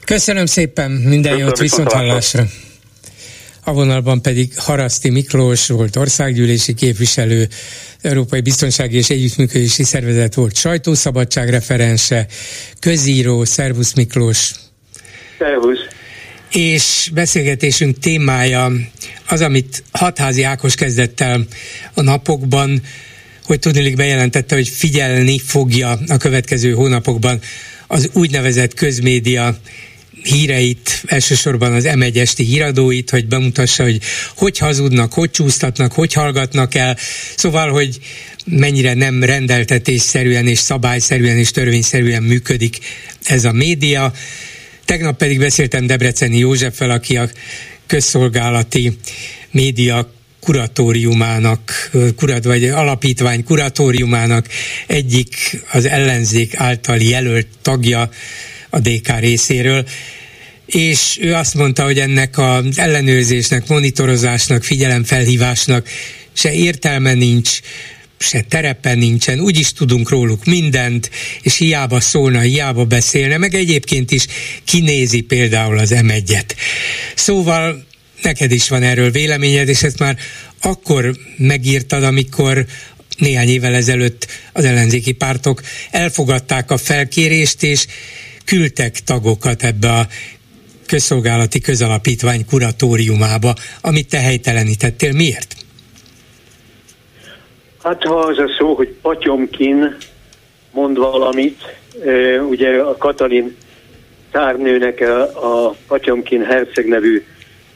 Köszönöm szépen, minden Köszönöm, jót, viszont hallásra. a vonalban pedig Haraszti Miklós volt országgyűlési képviselő, Európai Biztonsági és Együttműködési Szervezet volt sajtószabadság referense, közíró, Szervusz Miklós.
Szervusz.
És beszélgetésünk témája az, amit Hatházi Ákos kezdett el a napokban, hogy tudnilik bejelentette, hogy figyelni fogja a következő hónapokban az úgynevezett közmédia híreit, elsősorban az m esti híradóit, hogy bemutassa, hogy hogy hazudnak, hogy csúsztatnak, hogy hallgatnak el. Szóval, hogy mennyire nem rendeltetésszerűen és szabályszerűen és törvényszerűen működik ez a média. Tegnap pedig beszéltem Debreceni Józseffel, aki a közszolgálati média kuratóriumának, kurat, vagy alapítvány kuratóriumának egyik az ellenzék által jelölt tagja a DK részéről, és ő azt mondta, hogy ennek az ellenőrzésnek, monitorozásnak, figyelemfelhívásnak se értelme nincs, se terepe nincsen, úgyis tudunk róluk mindent, és hiába szólna, hiába beszélne, meg egyébként is kinézi például az m Szóval neked is van erről véleményed, és ezt már akkor megírtad, amikor néhány évvel ezelőtt az ellenzéki pártok elfogadták a felkérést, és küldtek tagokat ebbe a közszolgálati közalapítvány kuratóriumába, amit te helytelenítettél. Miért?
Hát ha az a szó, hogy Patyomkin mond valamit, ugye a Katalin tárnőnek a, a Patyomkin herceg nevű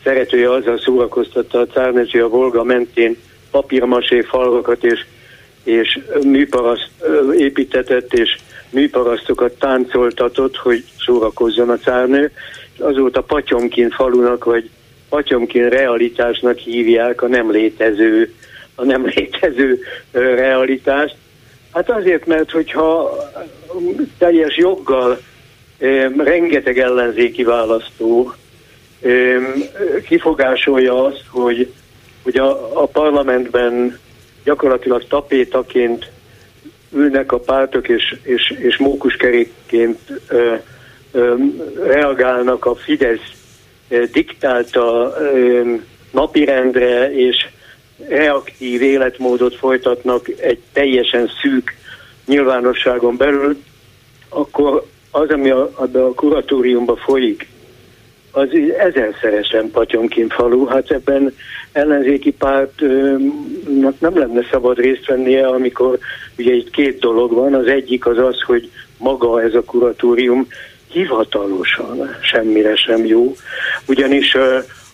szeretője azzal szórakoztatta a cárnőző a Volga mentén papírmasé falvakat és, és műparaszt építetett, és műparasztokat táncoltatott, hogy szórakozzon a cárnő. Azóta Patyomkin falunak, vagy Patyomkin realitásnak hívják a nem létező, a nem létező realitást. Hát azért, mert hogyha teljes joggal rengeteg ellenzéki választó kifogásolja azt, hogy, hogy a, a parlamentben gyakorlatilag tapétaként ülnek a pártok, és, és, és mókuskerékként ö, ö, reagálnak a Fidesz diktálta ö, napirendre, és reaktív életmódot folytatnak egy teljesen szűk nyilvánosságon belül, akkor az, ami a, a kuratóriumban folyik, az ezerszeresen Patyomkin falu, hát ebben ellenzéki pártnak nem lenne szabad részt vennie, amikor ugye itt két dolog van, az egyik az az, hogy maga ez a kuratórium hivatalosan semmire sem jó, ugyanis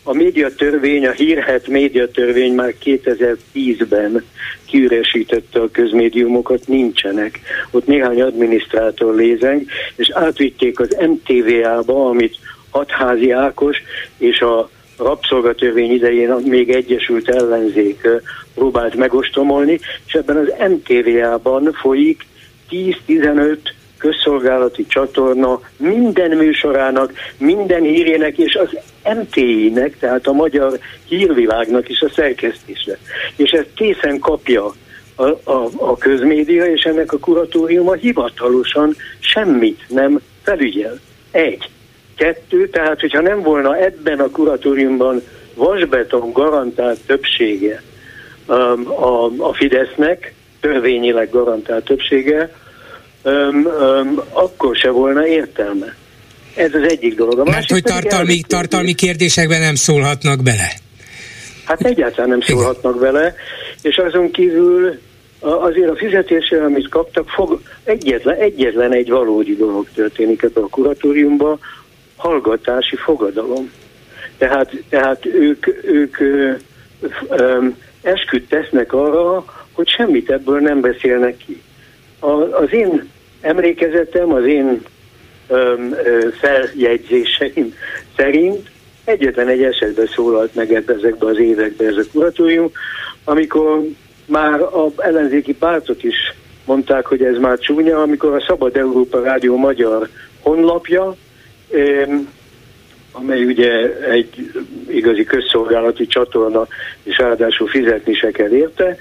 a médiatörvény, a hírhet médiatörvény már 2010-ben kiüresítette a közmédiumokat, nincsenek. Ott néhány adminisztrátor lézeng, és átvitték az MTVA-ba, amit Hatházi Ákos és a rabszolgatörvény idején még egyesült ellenzék próbált megostomolni, és ebben az MTVA-ban folyik 10-15 közszolgálati csatorna minden műsorának, minden hírének és az MTI-nek, tehát a magyar hírvilágnak is a szerkesztésre. És ezt készen kapja a, a, a közmédia, és ennek a kuratóriuma hivatalosan semmit nem felügyel. Egy. Kettő, tehát hogyha nem volna ebben a kuratóriumban vasbeton garantált többsége um, a, a Fidesznek, törvényileg garantált többsége, um, um, akkor se volna értelme. Ez az egyik dolog. A
Mert hogy tartalmi, tartalmi kérdésekben nem szólhatnak bele.
Hát egyáltalán nem szólhatnak bele, és azon kívül azért a fizetésre, amit kaptak, fog, egyetlen, egyetlen egy valódi dolog történik ebben a kuratóriumban, hallgatási fogadalom. Tehát, tehát ők, ők ö, ö, esküdt tesznek arra, hogy semmit ebből nem beszélnek ki. A, az én emlékezetem, az én ö, ö, feljegyzéseim szerint egyetlen egy esetben szólalt meg ebbe, ezekbe az években ez a kuratórium, amikor már az ellenzéki pártok is mondták, hogy ez már csúnya, amikor a Szabad Európa Rádió magyar honlapja amely ugye egy igazi közszolgálati csatorna, és ráadásul fizetni se kell érte.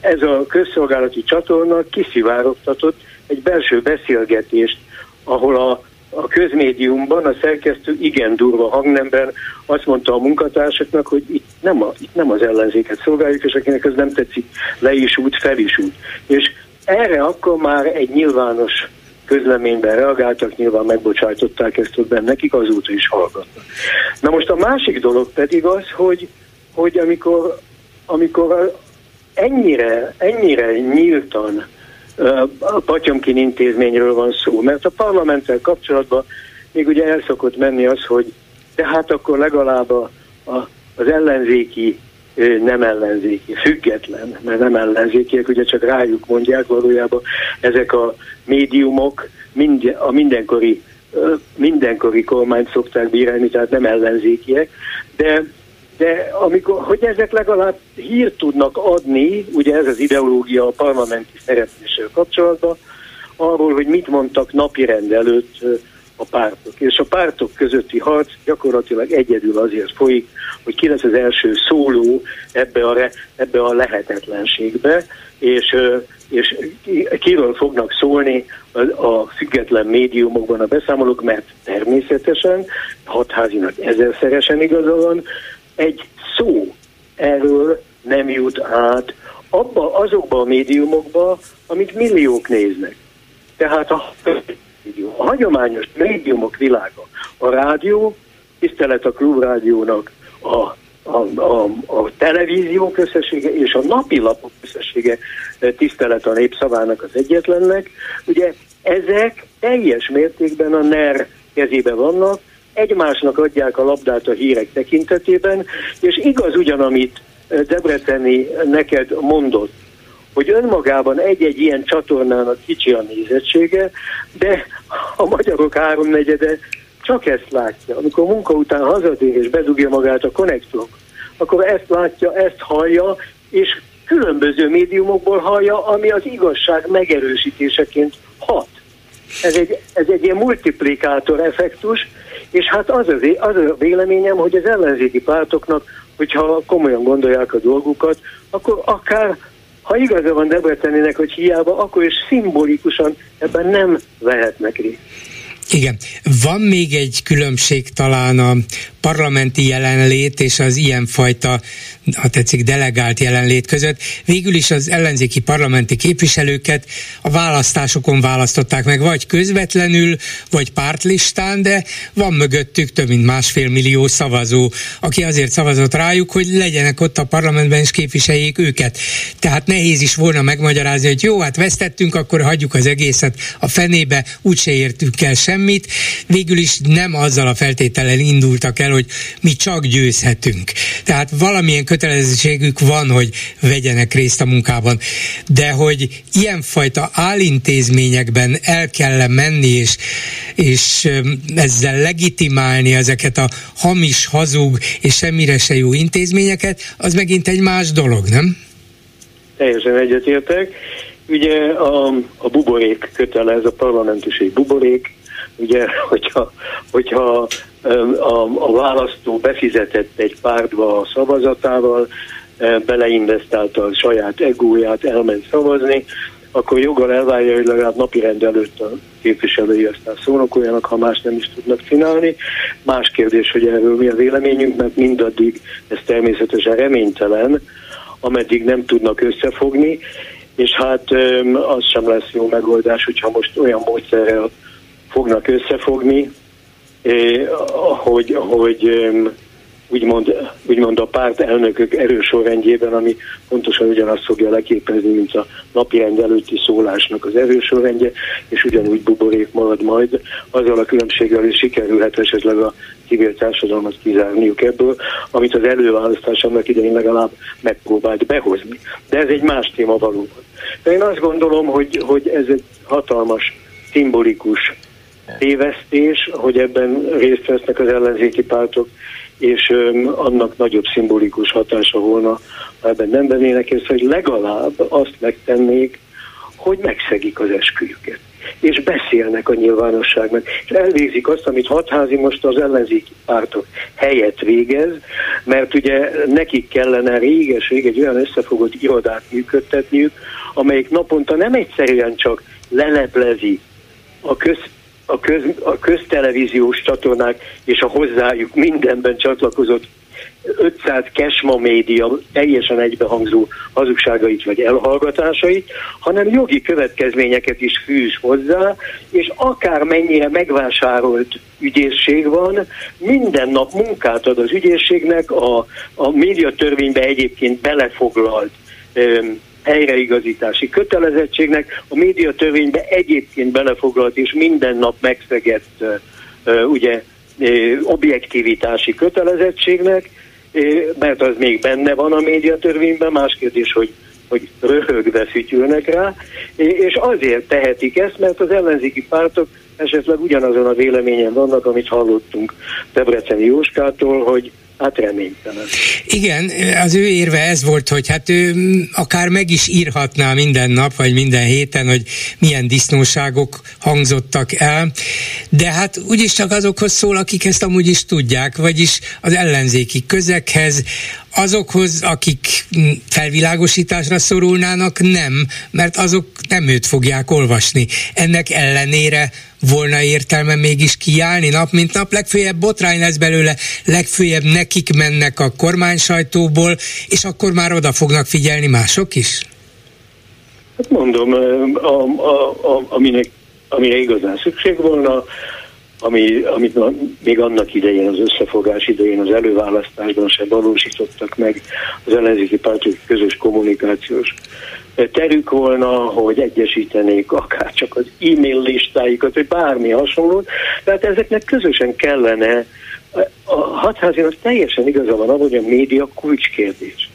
Ez a közszolgálati csatorna kiszivárogtatott egy belső beszélgetést, ahol a a közmédiumban a szerkesztő igen durva hangnemben azt mondta a munkatársaknak, hogy itt nem, a, itt nem az ellenzéket szolgáljuk, és akinek ez nem tetszik, le is út, fel is út. És erre akkor már egy nyilvános közleményben reagáltak, nyilván megbocsájtották ezt ott benne, nekik azóta is hallgatnak. Na most a másik dolog pedig az, hogy, hogy amikor, amikor ennyire, ennyire nyíltan a Patyomkin intézményről van szó, mert a parlamenttel kapcsolatban még ugye el szokott menni az, hogy de hát akkor legalább a, a, az ellenzéki nem ellenzéki, független, mert nem ellenzékiek, ugye csak rájuk mondják valójában ezek a médiumok mind, a mindenkori mindenkori kormányt szokták bírálni, tehát nem ellenzékiek, de de amikor, hogy ezek legalább hírt tudnak adni, ugye ez az ideológia a parlamenti szerepléssel kapcsolatban, arról, hogy mit mondtak napirend előtt a pártok. És a pártok közötti harc gyakorlatilag egyedül azért folyik, hogy ki lesz az első szóló ebbe a, ebbe a lehetetlenségbe, és, és kiről fognak szólni a, a független médiumokban a beszámolók, mert természetesen hatházinak ezerszeresen igaza van, egy szó erről nem jut át abba, azokba a médiumokba, amit milliók néznek. Tehát a, a hagyományos médiumok világa, a rádió, tisztelet a klubrádiónak, a, a, a, a televíziók összessége és a napilapok összessége tisztelet a népszavának az egyetlennek, ugye ezek teljes mértékben a NER kezébe vannak, egymásnak adják a labdát a hírek tekintetében, és igaz ugyan, amit eh, Debreceni neked mondott, hogy önmagában egy-egy ilyen csatornának kicsi a nézettsége, de a magyarok háromnegyede csak ezt látja. Amikor munka után hazadér és bedugja magát a konnektor, akkor ezt látja, ezt hallja, és különböző médiumokból hallja, ami az igazság megerősítéseként hat. Ez egy, ez egy ilyen multiplikátor effektus, és hát az a, az a véleményem, hogy az ellenzéki pártoknak, hogyha komolyan gondolják a dolgukat, akkor akár ha igaza van Debreceninek, hogy hiába, akkor is szimbolikusan ebben nem vehetnek részt.
Igen. Van még egy különbség talán a parlamenti jelenlét és az ilyenfajta, ha tetszik, delegált jelenlét között. Végül is az ellenzéki parlamenti képviselőket a választásokon választották meg, vagy közvetlenül, vagy pártlistán, de van mögöttük több mint másfél millió szavazó, aki azért szavazott rájuk, hogy legyenek ott a parlamentben és képviseljék őket. Tehát nehéz is volna megmagyarázni, hogy jó, hát vesztettünk, akkor hagyjuk az egészet a fenébe, úgyse értünk el semmit. Végül is nem azzal a feltétellel indultak el, hogy mi csak győzhetünk. Tehát valamilyen kötelezettségük van, hogy vegyenek részt a munkában. De hogy ilyenfajta állintézményekben el kell menni, és, és ezzel legitimálni ezeket a hamis, hazug és semmire se jó intézményeket, az megint egy más dolog, nem?
Teljesen egyetértek. Ugye a, a buborék kötele, ez a parlamentiség buborék, ugye, hogyha, hogyha a, a választó befizetett egy pártba a szavazatával, beleinvestálta a saját egóját, elment szavazni, akkor joggal elvárja, hogy legalább napi rend előtt a képviselői aztán szónokoljanak, ha más nem is tudnak csinálni. Más kérdés, hogy erről mi a véleményünk, mert mindaddig ez természetesen reménytelen, ameddig nem tudnak összefogni, és hát az sem lesz jó megoldás, hogyha most olyan módszerrel fognak összefogni, hogy, hogy úgymond, úgymond a párt elnökök erősorrendjében, ami pontosan ugyanazt fogja leképezni, mint a napirend előtti szólásnak az erősorrendje, és ugyanúgy buborék marad majd, azzal a különbséggel is sikerülhet esetleg a civil társadalmat kizárniuk ebből, amit az előválasztás annak idején legalább megpróbált behozni. De ez egy más téma valóban. De én azt gondolom, hogy, hogy ez egy hatalmas, szimbolikus tévesztés, hogy ebben részt vesznek az ellenzéki pártok, és öm, annak nagyobb szimbolikus hatása volna, ha ebben nem vennének ezt, hogy legalább azt megtennék, hogy megszegik az esküjüket és beszélnek a nyilvánosságnak, és elvégzik azt, amit hatházi most az ellenzéki pártok helyett végez, mert ugye nekik kellene réges-rég egy olyan összefogott irodát működtetniük, amelyik naponta nem egyszerűen csak leleplezi a köz a, köz, a köztelevíziós csatornák és a hozzájuk mindenben csatlakozott 500 kesma média teljesen egybehangzó hazugságait vagy elhallgatásait, hanem jogi következményeket is fűz hozzá, és akár mennyire megvásárolt ügyészség van, minden nap munkát ad az ügyészségnek a, a médiatörvénybe egyébként belefoglalt öm, helyreigazítási kötelezettségnek, a médiatörvénybe egyébként belefoglalt és minden nap megszegett ugye objektivitási kötelezettségnek, mert az még benne van a médiatörvényben, más kérdés, hogy hogy röhögve fütyülnek rá, és azért tehetik ezt, mert az ellenzéki pártok esetleg ugyanazon a véleményen vannak, amit hallottunk Debreceni Jóskától, hogy hát reménytelen.
Igen, az ő érve ez volt, hogy hát ő akár meg is írhatná minden nap, vagy minden héten, hogy milyen disznóságok hangzottak el, de hát úgyis csak azokhoz szól, akik ezt amúgy is tudják, vagyis az ellenzéki közekhez, azokhoz, akik felvilágosításra szorulnának, nem, mert azok nem őt fogják olvasni. Ennek ellenére volna értelme mégis kiállni nap mint nap, legfőjebb botrány lesz belőle, legfőjebb nekik mennek a kormány sajtóból, és akkor már oda fognak figyelni mások is?
Hát mondom, a, a, a, aminek, amire igazán szükség volna, ami, amit még annak idején, az összefogás idején, az előválasztásban se valósítottak meg az ellenzéki pártok közös kommunikációs terük volna, hogy egyesítenék akár csak az e-mail listáikat, vagy bármi hasonlót. Tehát ezeknek közösen kellene, a hatházin az teljesen igaza van hogy a média kulcskérdés.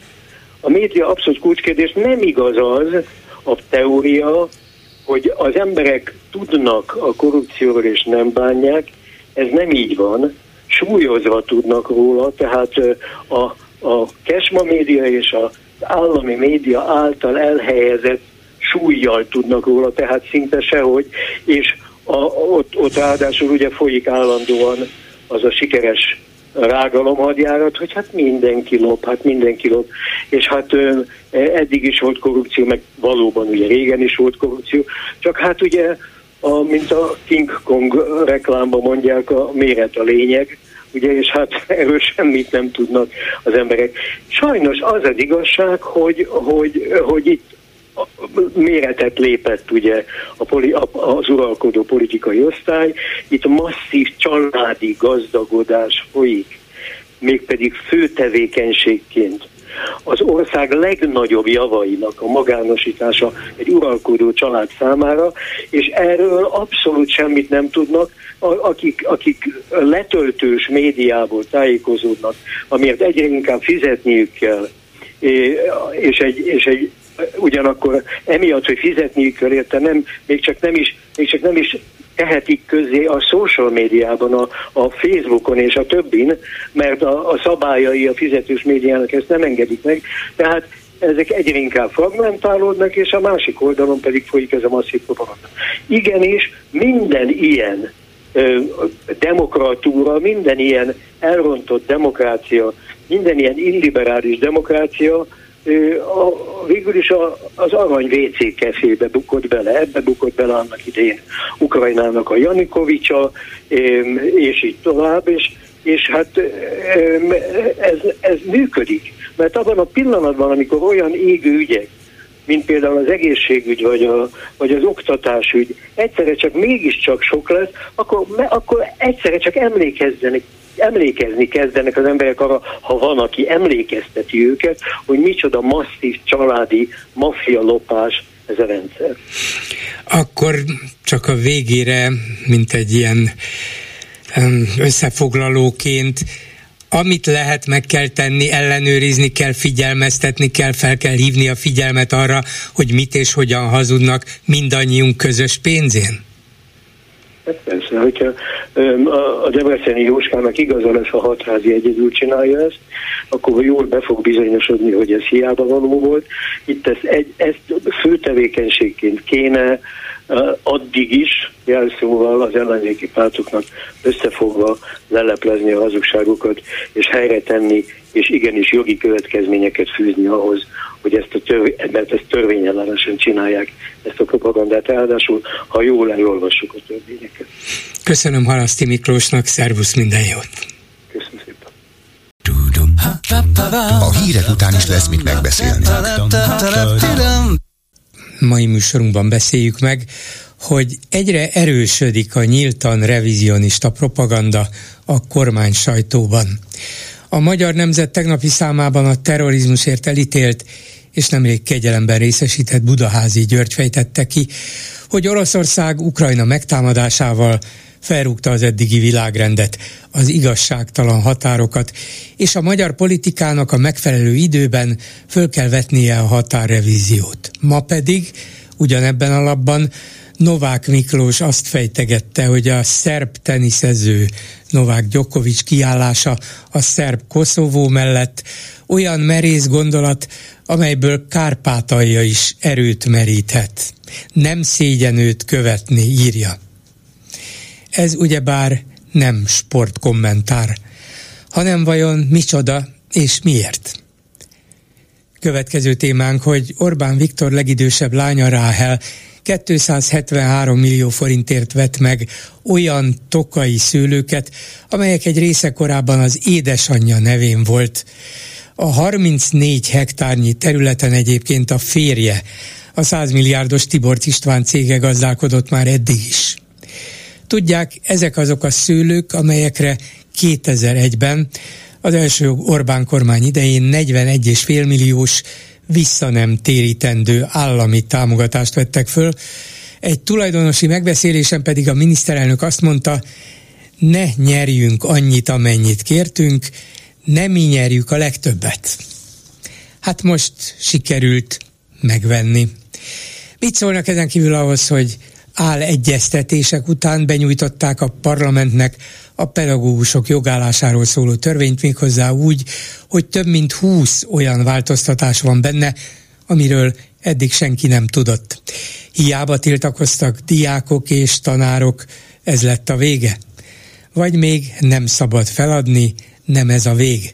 A média abszolút kulcskérdés nem igaz az a teória, hogy az emberek tudnak a korrupcióról és nem bánják, ez nem így van, súlyozva tudnak róla, tehát a, a Kesma média és a állami média által elhelyezett súlyjal tudnak róla, tehát szinte sehogy, és a, ott, ott ráadásul ugye folyik állandóan az a sikeres rágalomhadjárat, hogy hát mindenki lop, hát mindenki lop, és hát ö, eddig is volt korrupció, meg valóban ugye régen is volt korrupció, csak hát ugye, a, mint a King Kong reklámban mondják, a méret a lényeg, ugye, és hát erről semmit nem tudnak az emberek. Sajnos az az igazság, hogy, hogy, hogy itt méretet lépett ugye a poli, az uralkodó politikai osztály, itt masszív családi gazdagodás folyik, mégpedig fő tevékenységként. Az ország legnagyobb javainak a magánosítása egy uralkodó család számára, és erről abszolút semmit nem tudnak, akik, akik letöltős médiából tájékozódnak, amiért egyre inkább fizetniük kell, és egy, és egy ugyanakkor emiatt, hogy fizetniük kell érte, nem, még csak nem is, még csak nem is tehetik közé a social médiában, a, a Facebookon és a többin, mert a, a szabályai a fizetős médiának ezt nem engedik meg. Tehát ezek egyre inkább fragmentálódnak, és a másik oldalon pedig folyik ez a masszív propaganda. Igenis, minden ilyen ö, demokratúra, minden ilyen elrontott demokrácia, minden ilyen illiberális demokrácia a, végül is a, az arany WC kefébe bukott bele, ebbe bukott bele annak idején Ukrajnának a Janikovicsa, és így tovább, és, és hát ez, ez működik. Mert abban a pillanatban, amikor olyan égő ügyek, mint például az egészségügy vagy, a, vagy az oktatásügy, egyszerre csak mégiscsak sok lesz, akkor, akkor egyszerre csak emlékezzenek emlékezni kezdenek az emberek arra, ha van, aki emlékezteti őket, hogy micsoda masszív családi maffia lopás ez a rendszer.
Akkor csak a végére, mint egy ilyen összefoglalóként, amit lehet, meg kell tenni, ellenőrizni kell, figyelmeztetni kell, fel kell hívni a figyelmet arra, hogy mit és hogyan hazudnak mindannyiunk közös pénzén?
Persze, hogyha a Debreceni Jóskának igaza lesz, ha hatházi egyedül csinálja ezt, akkor jól be fog bizonyosodni, hogy ez hiába való volt. Itt ezt, egy, ezt fő tevékenységként kéne addig is jelszóval az ellenzéki pártoknak összefogva leleplezni a hazugságokat, és helyre tenni, és igenis jogi következményeket fűzni ahhoz, hogy ezt a törvény, mert ezt törvényellenesen csinálják, ezt a propagandát. Ráadásul, ha jól elolvassuk a törvényeket.
Köszönöm Halaszti Miklósnak, szervusz, minden jót!
Köszönöm szépen!
A hírek után is lesz mit megbeszélni.
Mai műsorunkban beszéljük meg, hogy egyre erősödik a nyíltan revizionista propaganda a kormány sajtóban. A Magyar Nemzet tegnapi számában a terrorizmusért elítélt és nemrég kegyelemben részesített Budaházi György fejtette ki, hogy Oroszország Ukrajna megtámadásával felrúgta az eddigi világrendet, az igazságtalan határokat, és a magyar politikának a megfelelő időben föl kell vetnie a határrevíziót. Ma pedig, ugyanebben a labban, Novák Miklós azt fejtegette, hogy a szerb teniszező Novák Gyokovics kiállása a szerb Koszovó mellett olyan merész gondolat, amelyből Kárpátalja is erőt meríthet. Nem szégyen őt követni, írja. Ez ugyebár nem sportkommentár, hanem vajon micsoda és miért? Következő témánk, hogy Orbán Viktor legidősebb lánya Ráhel 273 millió forintért vett meg olyan tokai szőlőket, amelyek egy része korábban az édesanyja nevén volt. A 34 hektárnyi területen egyébként a férje, a 100 milliárdos Tibor István cége gazdálkodott már eddig is. Tudják, ezek azok a szőlők, amelyekre 2001-ben az első Orbán kormány idején 41,5 milliós vissza nem térítendő állami támogatást vettek föl. Egy tulajdonosi megbeszélésen pedig a miniszterelnök azt mondta, ne nyerjünk annyit, amennyit kértünk, nem mi nyerjük a legtöbbet. Hát most sikerült megvenni. Mit szólnak ezen kívül ahhoz, hogy áll egyeztetések után benyújtották a parlamentnek a pedagógusok jogállásáról szóló törvényt méghozzá úgy, hogy több mint húsz olyan változtatás van benne, amiről eddig senki nem tudott. Hiába tiltakoztak diákok és tanárok, ez lett a vége. Vagy még nem szabad feladni, nem ez a vég.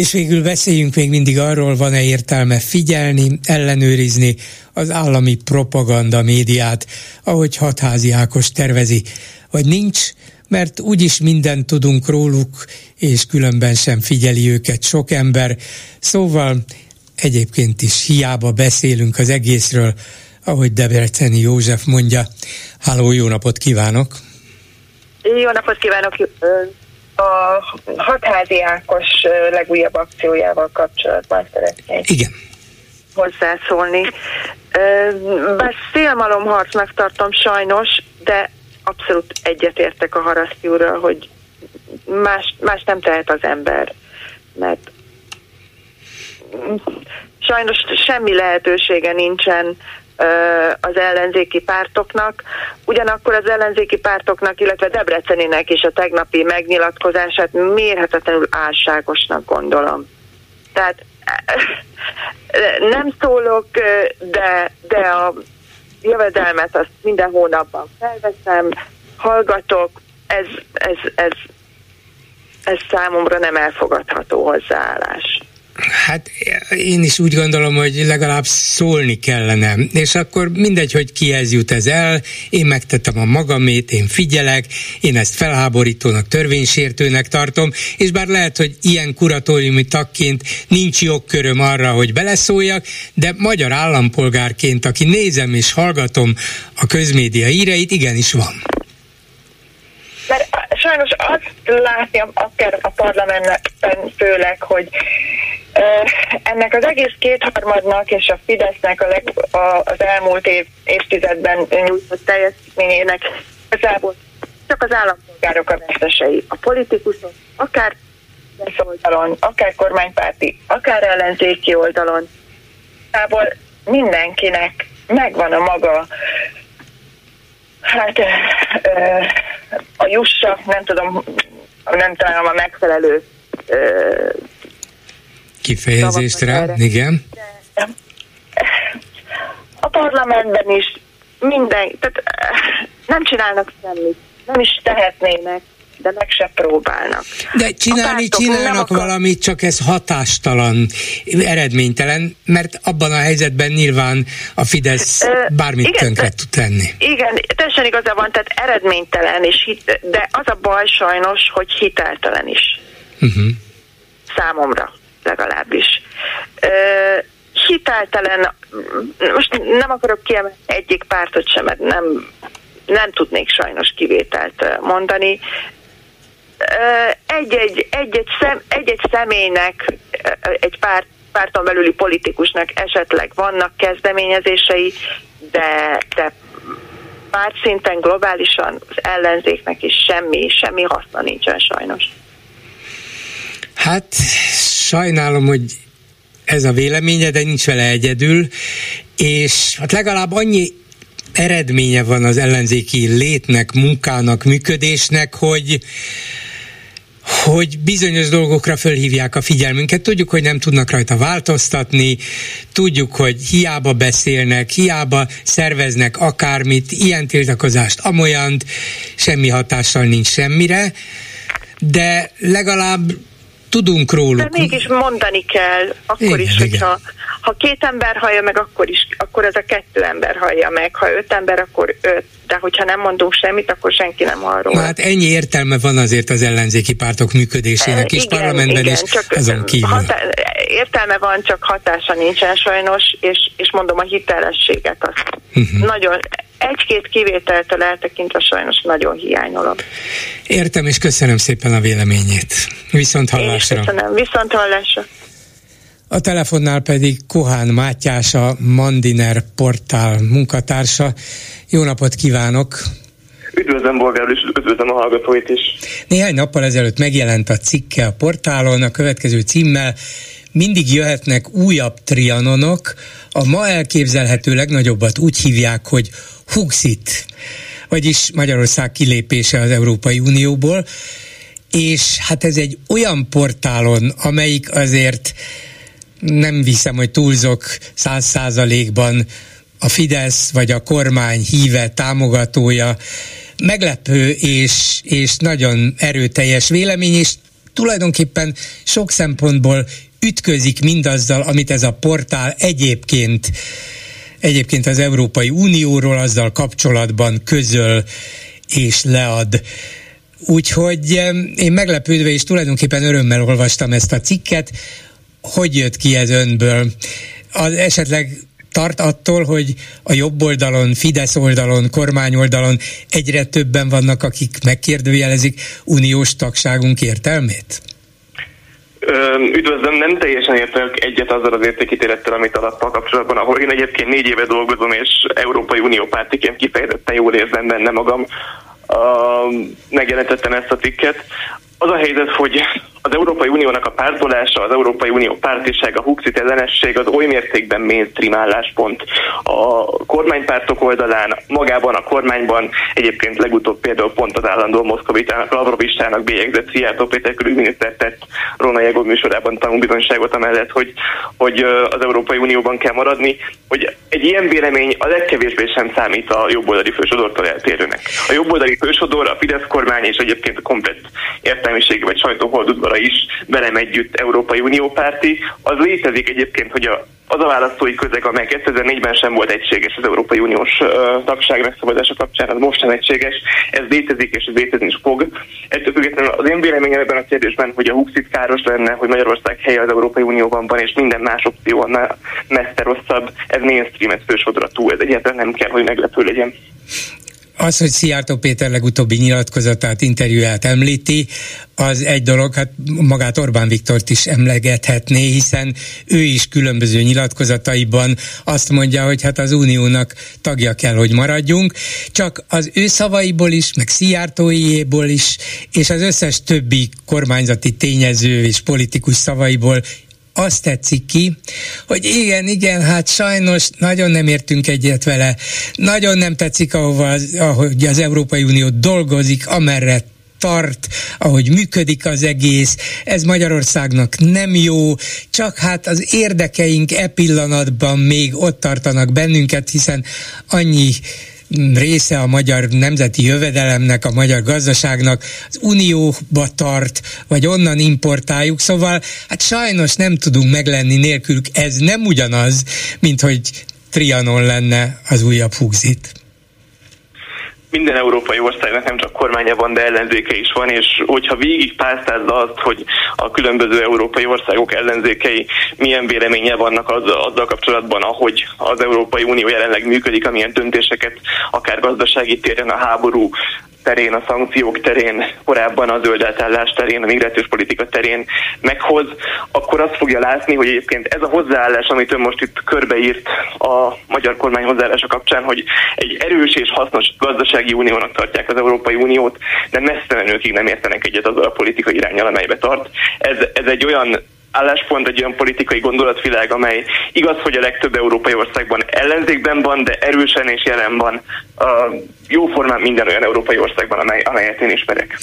És végül beszéljünk még mindig arról, van-e értelme figyelni, ellenőrizni az állami propaganda médiát, ahogy Hatházi Ákos tervezi, vagy nincs, mert úgyis mindent tudunk róluk, és különben sem figyeli őket sok ember. Szóval egyébként is hiába beszélünk az egészről, ahogy Debreceni József mondja. Háló, jó napot kívánok!
Jó napot kívánok! A hatházi Ákos legújabb akciójával kapcsolatban szeretnék
Igen.
hozzászólni. Bár szélmalomharcnak tartom sajnos, de abszolút egyetértek a Haraszti úrral, hogy más, más nem tehet az ember, mert sajnos semmi lehetősége nincsen az ellenzéki pártoknak, ugyanakkor az ellenzéki pártoknak, illetve Debrecenének is a tegnapi megnyilatkozását mérhetetlenül álságosnak gondolom. Tehát nem szólok, de, de a jövedelmet azt minden hónapban felveszem, hallgatok, ez, ez, ez, ez számomra nem elfogadható hozzáállás.
Hát én is úgy gondolom, hogy legalább szólni kellene. És akkor mindegy, hogy kihez jut ez el, én megtettem a magamét, én figyelek, én ezt felháborítónak, törvénysértőnek tartom, és bár lehet, hogy ilyen kuratóriumi tagként nincs jogköröm arra, hogy beleszóljak, de magyar állampolgárként, aki nézem és hallgatom a közmédia híreit, igenis van.
Mert sajnos azt látni akár a parlamentben főleg, hogy ennek az egész kétharmadnak és a Fidesznek a leg, a, az elmúlt év, évtizedben nyújtott teljesítményének igazából csak az állampolgárok a vesztesei. A politikusok, akár oldalon, akár kormánypárti, akár ellenzéki oldalon. Tából mindenkinek megvan a maga hát a jussa, nem tudom, nem találom a megfelelő
kifejezést rá, igen.
A parlamentben is minden, tehát nem csinálnak semmit, nem is tehetnének de meg se próbálnak.
De csinálni csinálnak akar... valamit, csak ez hatástalan, eredménytelen, mert abban a helyzetben nyilván a Fidesz bármit igen, tönkre tud tenni.
Igen, teljesen igaza van, tehát eredménytelen, és hit, de az a baj sajnos, hogy hiteltelen is. Uh-huh. Számomra legalábbis. Ö, hiteltelen, most nem akarok kiemelni egyik pártot sem, mert nem, nem tudnék sajnos kivételt mondani, egy-egy, egy-egy, szem, egy-egy személynek, egy pár, párton belüli politikusnak esetleg vannak kezdeményezései, de, de párt szinten globálisan az ellenzéknek is semmi, semmi haszna nincsen sajnos.
Hát sajnálom, hogy ez a véleménye, de nincs vele egyedül, és hát legalább annyi eredménye van az ellenzéki létnek, munkának, működésnek, hogy hogy bizonyos dolgokra fölhívják a figyelmünket. Tudjuk, hogy nem tudnak rajta változtatni, tudjuk, hogy hiába beszélnek, hiába szerveznek akármit, ilyen tiltakozást, amolyant, semmi hatással nincs semmire, de legalább tudunk róluk.
De mégis mondani kell, akkor igen, is, hogyha igen. ha két ember hallja meg, akkor is, akkor ez a kettő ember hallja meg, ha öt ember, akkor öt, de hogyha nem mondunk semmit, akkor senki nem hall róla.
Hát ennyi értelme van azért az ellenzéki pártok működésének is, parlamentben igen, is, csak azon kívül. Hatá-
értelme van, csak hatása nincsen sajnos, és, és mondom a hitelességet azt uh-huh. nagyon egy-két kivételtől eltekintve sajnos nagyon hiányolom.
Értem, és köszönöm szépen a véleményét. Viszont hallásra.
Én köszönöm, viszont hallásra.
A telefonnál pedig Kohán Mátyás, a Mandiner portál munkatársa. Jó napot kívánok!
Üdvözlöm Bolgár, és üdvözlöm a hallgatóit is.
Néhány nappal ezelőtt megjelent a cikke a portálon a következő címmel mindig jöhetnek újabb trianonok, a ma elképzelhető legnagyobbat úgy hívják, hogy Huxit, vagyis Magyarország kilépése az Európai Unióból, és hát ez egy olyan portálon, amelyik azért nem viszem, hogy túlzok száz százalékban a Fidesz vagy a kormány híve, támogatója, meglepő és, és nagyon erőteljes vélemény, és tulajdonképpen sok szempontból ütközik mindazzal, amit ez a portál egyébként egyébként az Európai Unióról azzal kapcsolatban közöl és lead. Úgyhogy én meglepődve és tulajdonképpen örömmel olvastam ezt a cikket. Hogy jött ki ez önből? Az esetleg tart attól, hogy a jobb oldalon, Fidesz oldalon, kormány oldalon egyre többen vannak, akik megkérdőjelezik uniós tagságunk értelmét?
Üdvözlöm, nem teljesen értek egyet azzal az értékítélettel, amit alappal kapcsolatban, ahol én egyébként négy éve dolgozom, és Európai Unió pártiként kifejezetten jól érzem benne magam. Uh, megjelentettem ezt a cikket. Az a helyzet, hogy az Európai Uniónak a pártolása, az Európai Unió pártiság, a Huxit ellenesség az oly mértékben mainstream álláspont a kormánypártok oldalán, magában a kormányban, egyébként legutóbb például pont az állandó moszkovitának, Lavrovistának bélyegzett Szijjártó Péter külügyminiszter tett Rona Jegó műsorában tanúbizonyságot amellett, hogy, hogy az Európai Unióban kell maradni, hogy egy ilyen vélemény a legkevésbé sem számít a jobboldali fősodortól eltérőnek. A jobboldali fősodor, a Fidesz kormány és egyébként a komplet értelmiségi vagy sajtóholdudvar is velem együtt Európai Unió párti. Az létezik egyébként, hogy a az a választói közeg, amely 2004-ben sem volt egységes az Európai Uniós uh, tagság megszavazása kapcsán, az most sem egységes, ez létezik és ez létezni is fog. Ettől függetlenül az én véleményem ebben a kérdésben, hogy a Huxit káros lenne, hogy Magyarország helye az Európai Unióban van, és minden más opció annál messze rosszabb, ez mainstream, ez fősodra túl, ez egyáltalán nem kell, hogy meglepő legyen.
Az, hogy Szijjártó Péter legutóbbi nyilatkozatát, interjúját említi, az egy dolog, hát magát Orbán Viktort is emlegethetné, hiszen ő is különböző nyilatkozataiban azt mondja, hogy hát az uniónak tagja kell, hogy maradjunk, csak az ő szavaiból is, meg Szijjártóiéból is, és az összes többi kormányzati tényező és politikus szavaiból azt tetszik ki, hogy igen, igen, hát sajnos nagyon nem értünk egyet vele, nagyon nem tetszik, ahova az, ahogy az Európai Unió dolgozik, amerre tart, ahogy működik az egész, ez Magyarországnak nem jó, csak hát az érdekeink e pillanatban még ott tartanak bennünket, hiszen annyi része a magyar nemzeti jövedelemnek, a magyar gazdaságnak az unióba tart, vagy onnan importáljuk, szóval hát sajnos nem tudunk meglenni nélkülük. Ez nem ugyanaz, mint hogy Trianon lenne az újabb húzit
minden európai országnak nem csak kormánya van, de ellenzéke is van, és hogyha végig pásztázza azt, hogy a különböző európai országok ellenzékei milyen véleménye vannak azzal, azzal kapcsolatban, ahogy az Európai Unió jelenleg működik, amilyen döntéseket akár gazdasági téren, a háború terén, a szankciók terén, korábban a zöld átállás terén, a migrációs politika terén meghoz, akkor azt fogja látni, hogy egyébként ez a hozzáállás, amit ön most itt körbeírt a magyar kormány hozzáállása kapcsán, hogy egy erős és hasznos gazdasági uniónak tartják az Európai Uniót, de messze menőkig nem értenek egyet azzal a politikai irányal, amelybe tart. Ez, ez egy olyan álláspont, egy olyan politikai gondolatvilág, amely igaz, hogy a legtöbb európai országban ellenzékben van, de erősen és jelen van a jóformán minden olyan európai országban, amely, amelyet én ismerek.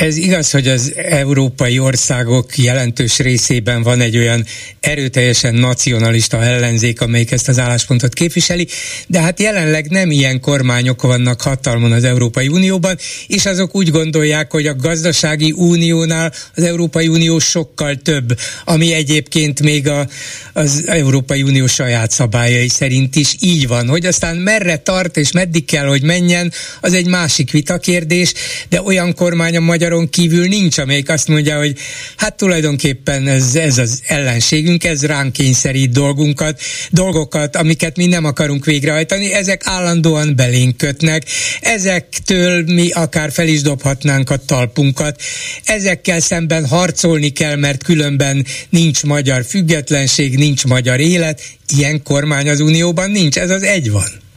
Ez igaz, hogy az európai országok jelentős részében van egy olyan erőteljesen nacionalista ellenzék, amelyik ezt az álláspontot képviseli, de hát jelenleg nem ilyen kormányok vannak hatalmon az Európai Unióban, és azok úgy gondolják, hogy a gazdasági uniónál az Európai Unió sokkal több, ami egyébként még a, az Európai Unió saját szabályai szerint is így van, hogy aztán merre tart és meddig kell, hogy menjen, az egy másik vitakérdés, de olyan kormány a magyaron kívül nincs, amelyik azt mondja, hogy hát tulajdonképpen ez, ez az ellenségünk, ez ránk kényszerít dolgunkat, dolgokat, amiket mi nem akarunk végrehajtani, ezek állandóan belénk kötnek, ezektől mi akár fel is dobhatnánk a talpunkat, ezekkel szemben harcolni kell, mert különben nincs magyar függetlenség, nincs magyar élet, ilyen kormány az Unióban nincs, ez az egy van.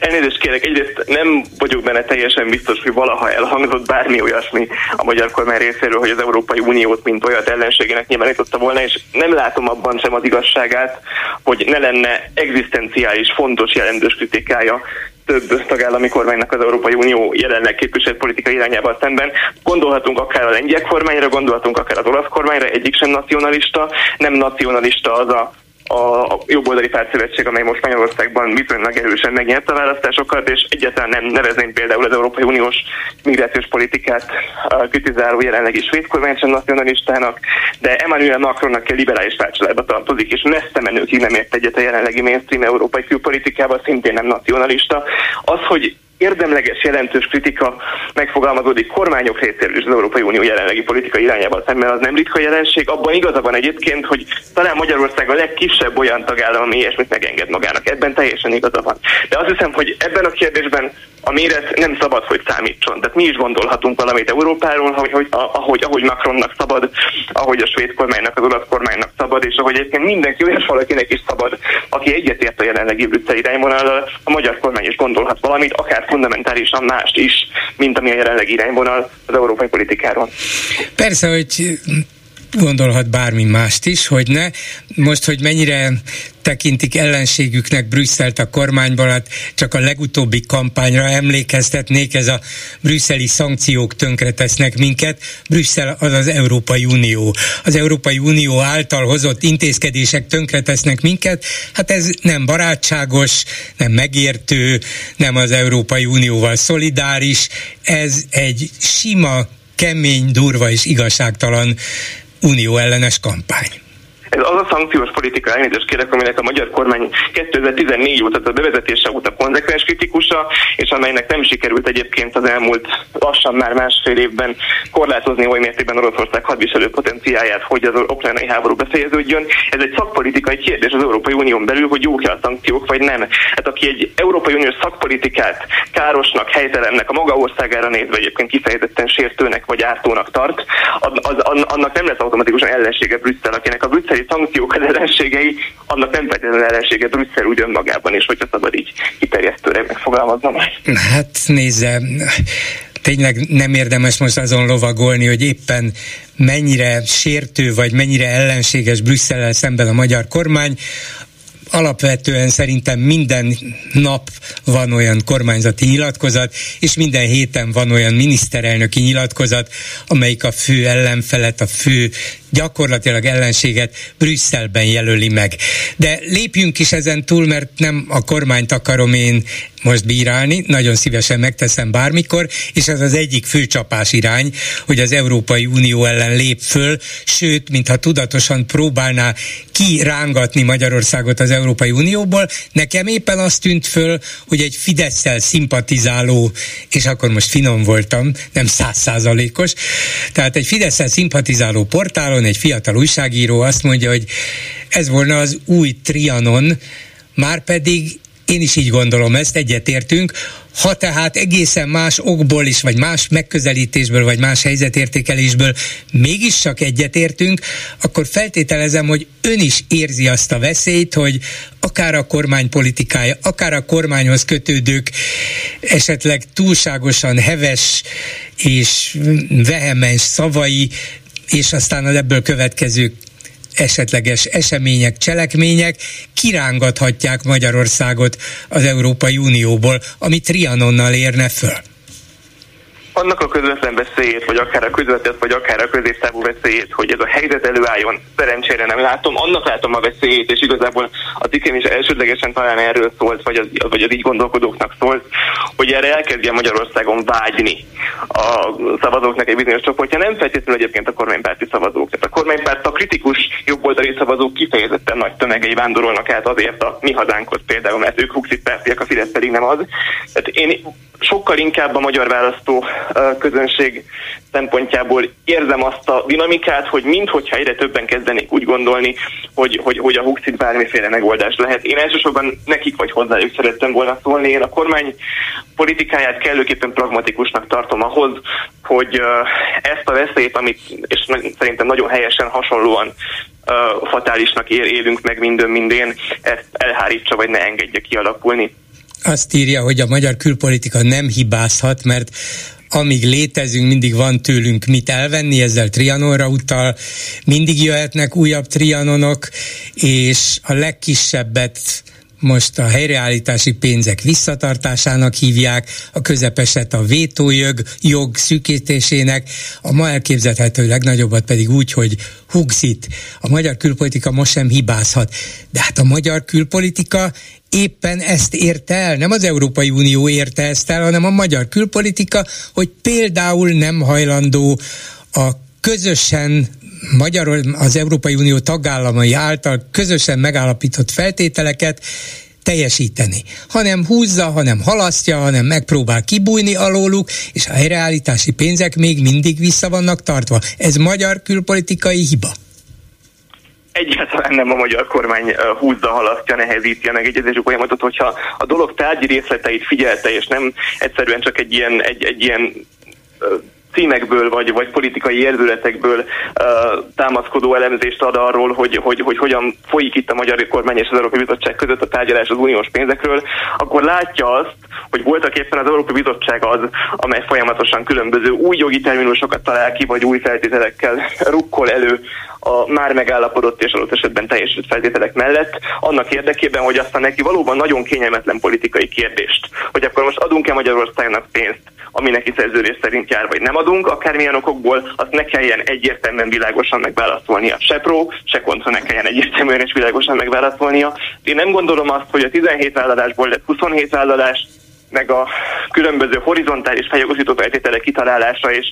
Elnézést kérek, egyrészt nem vagyok benne teljesen biztos, hogy valaha elhangzott bármi olyasmi a magyar kormány részéről, hogy az Európai Uniót mint olyat ellenségének nyilvánította volna, és nem látom abban sem az igazságát, hogy ne lenne egzisztenciális, fontos, jelentős kritikája több tagállami kormánynak az Európai Unió jelenleg képviselt politikai irányával szemben. Gondolhatunk akár a lengyel kormányra, gondolhatunk akár az olasz kormányra, egyik sem nacionalista, nem nacionalista az a a jobboldali pártszövetség, amely most Magyarországban viszonylag erősen megnyerte a választásokat, és egyáltalán nem nevezném például az Európai Uniós migrációs politikát kritizáló jelenlegi svéd kormány sem nacionalistának, de Emmanuel Macronnak kell liberális pártcsaládba tartozik, és messze menőkig nem ért egyet a jelenlegi mainstream európai külpolitikával, szintén nem nacionalista. Az, hogy érdemleges, jelentős kritika megfogalmazódik kormányok részéről is az Európai Unió jelenlegi politikai irányával szemben, az nem ritka jelenség. Abban igaza van egyébként, hogy talán Magyarország a legkisebb olyan tagállam, ami ilyesmit megenged magának. Ebben teljesen igaza van. De azt hiszem, hogy ebben a kérdésben a méret nem szabad, hogy számítson. Tehát mi is gondolhatunk valamit Európáról, hogy, hogy, ahogy, ahogy Macronnak szabad, ahogy a svéd kormánynak, az olasz kormánynak szabad, és ahogy egyébként mindenki olyan valakinek is szabad, aki egyetért a jelenlegi brüsszel irányvonal, a magyar kormány is gondolhat valamit, akár fundamentálisan mást is, mint ami a jelenlegi irányvonal az európai politikáról.
Persze, hogy gondolhat bármi mást is, hogy ne. Most, hogy mennyire tekintik ellenségüknek Brüsszelt a kormányban, hát csak a legutóbbi kampányra emlékeztetnék, ez a brüsszeli szankciók tönkretesznek minket. Brüsszel az az Európai Unió. Az Európai Unió által hozott intézkedések tönkretesznek minket, hát ez nem barátságos, nem megértő, nem az Európai Unióval szolidáris, ez egy sima, kemény, durva és igazságtalan unió ellenes kampány.
Ez az a szankciós politika, elnézést kérek, aminek a magyar kormány 2014 óta, a bevezetése óta konzekvens kritikusa, és amelynek nem sikerült egyébként az elmúlt lassan már másfél évben korlátozni oly mértékben Oroszország hadviselő potenciáját, hogy az ukrajnai háború befejeződjön. Ez egy szakpolitikai kérdés az Európai Unión belül, hogy jók-e a szankciók, vagy nem. Hát aki egy Európai Uniós szakpolitikát károsnak, helytelennek, a maga országára nézve egyébként kifejezetten sértőnek vagy ártónak tart, az, az, annak nem lesz automatikusan ellensége Brüsszel, akinek a brüsszeli brüsszeli szankciók az ellenségei, annak nem feltétlenül ellensége Brüsszel úgy önmagában is, hogyha szabad így kiterjesztőre megfogalmaznom.
Hát nézze, tényleg nem érdemes most azon lovagolni, hogy éppen mennyire sértő vagy mennyire ellenséges Brüsszellel szemben a magyar kormány alapvetően szerintem minden nap van olyan kormányzati nyilatkozat, és minden héten van olyan miniszterelnöki nyilatkozat, amelyik a fő ellenfelet, a fő gyakorlatilag ellenséget Brüsszelben jelöli meg. De lépjünk is ezen túl, mert nem a kormányt akarom én most bírálni, nagyon szívesen megteszem bármikor, és ez az egyik fő csapás irány, hogy az Európai Unió ellen lép föl, sőt, mintha tudatosan próbálná kirángatni Magyarországot az Európai Unióból. Nekem éppen azt tűnt föl, hogy egy Fideszsel szimpatizáló, és akkor most finom voltam, nem százszázalékos, tehát egy Fideszsel szimpatizáló portálon egy fiatal újságíró azt mondja, hogy ez volna az új Trianon, már pedig én is így gondolom ezt, egyetértünk. Ha tehát egészen más okból is, vagy más megközelítésből, vagy más helyzetértékelésből mégis csak egyetértünk, akkor feltételezem, hogy ön is érzi azt a veszélyt, hogy akár a kormány politikája, akár a kormányhoz kötődők esetleg túlságosan heves és vehemens szavai, és aztán az ebből következő esetleges események, cselekmények kirángathatják Magyarországot az Európai Unióból, ami Trianonnal érne föl
annak a közvetlen veszélyét, vagy akár a közvetett, vagy akár a középtávú veszélyét, hogy ez a helyzet előálljon, szerencsére nem látom. Annak látom a veszélyét, és igazából a cikkem is elsődlegesen talán erről szólt, vagy az, vagy az így gondolkodóknak szólt, hogy erre elkezdje Magyarországon vágyni a szavazóknak egy bizonyos csoportja, nem feltétlenül egyébként a kormánypárti szavazók. Tehát a kormánypárt a kritikus jobboldali szavazók kifejezetten nagy tömegei vándorolnak át azért a mi hazánkhoz például, mert ők huxit pártiak, a Fidesz pedig nem az. Tehát én sokkal inkább a magyar választó közönség szempontjából érzem azt a dinamikát, hogy minthogyha egyre többen kezdenék úgy gondolni, hogy, hogy, hogy a Huxit bármiféle megoldás lehet. Én elsősorban nekik vagy hozzájuk szerettem volna szólni. Én a kormány politikáját kellőképpen pragmatikusnak tartom ahhoz, hogy ezt a veszélyt, amit és szerintem nagyon helyesen hasonlóan fatálisnak ér, élünk meg minden mindén, ezt elhárítsa vagy ne engedje kialakulni
azt írja, hogy a magyar külpolitika nem hibázhat, mert amíg létezünk, mindig van tőlünk mit elvenni, ezzel Trianonra utal, mindig jöhetnek újabb Trianonok, és a legkisebbet most a helyreállítási pénzek visszatartásának hívják, a közepeset a vétójog jog szűkítésének, a ma elképzelhető legnagyobbat pedig úgy, hogy hugzit. A magyar külpolitika most sem hibázhat. De hát a magyar külpolitika éppen ezt érte el, nem az Európai Unió érte ezt el, hanem a magyar külpolitika, hogy például nem hajlandó a közösen Magyar, az Európai Unió tagállamai által közösen megállapított feltételeket teljesíteni, hanem húzza, hanem halasztja, hanem megpróbál kibújni alóluk, és a helyreállítási pénzek még mindig vissza vannak tartva. Ez magyar külpolitikai hiba
egyáltalán nem a magyar kormány húzza, halasztja, nehezíti a megegyezési folyamatot, hogyha a dolog tárgyi részleteit figyelte, és nem egyszerűen csak egy ilyen, egy, egy ilyen címekből vagy, vagy politikai érzületekből uh, támaszkodó elemzést ad arról, hogy, hogy, hogy hogyan folyik itt a magyar kormány és az Európai Bizottság között a tárgyalás az uniós pénzekről, akkor látja azt, hogy voltak éppen az Európai Bizottság az, amely folyamatosan különböző új jogi terminusokat talál ki, vagy új feltételekkel rukkol elő a már megállapodott és adott esetben teljesült feltételek mellett, annak érdekében, hogy aztán neki valóban nagyon kényelmetlen politikai kérdést, hogy akkor most adunk-e Magyarországnak pénzt, ami neki szerződés szerint jár, vagy nem adunk, akármilyen okokból, azt ne kelljen egyértelműen világosan megválaszolnia. Se pro, se kontra ne kelljen egyértelműen és világosan megválaszolnia. Én nem gondolom azt, hogy a 17 vállalásból lett 27 vállalás, meg a különböző horizontális feljogosító feltételek kitalálása és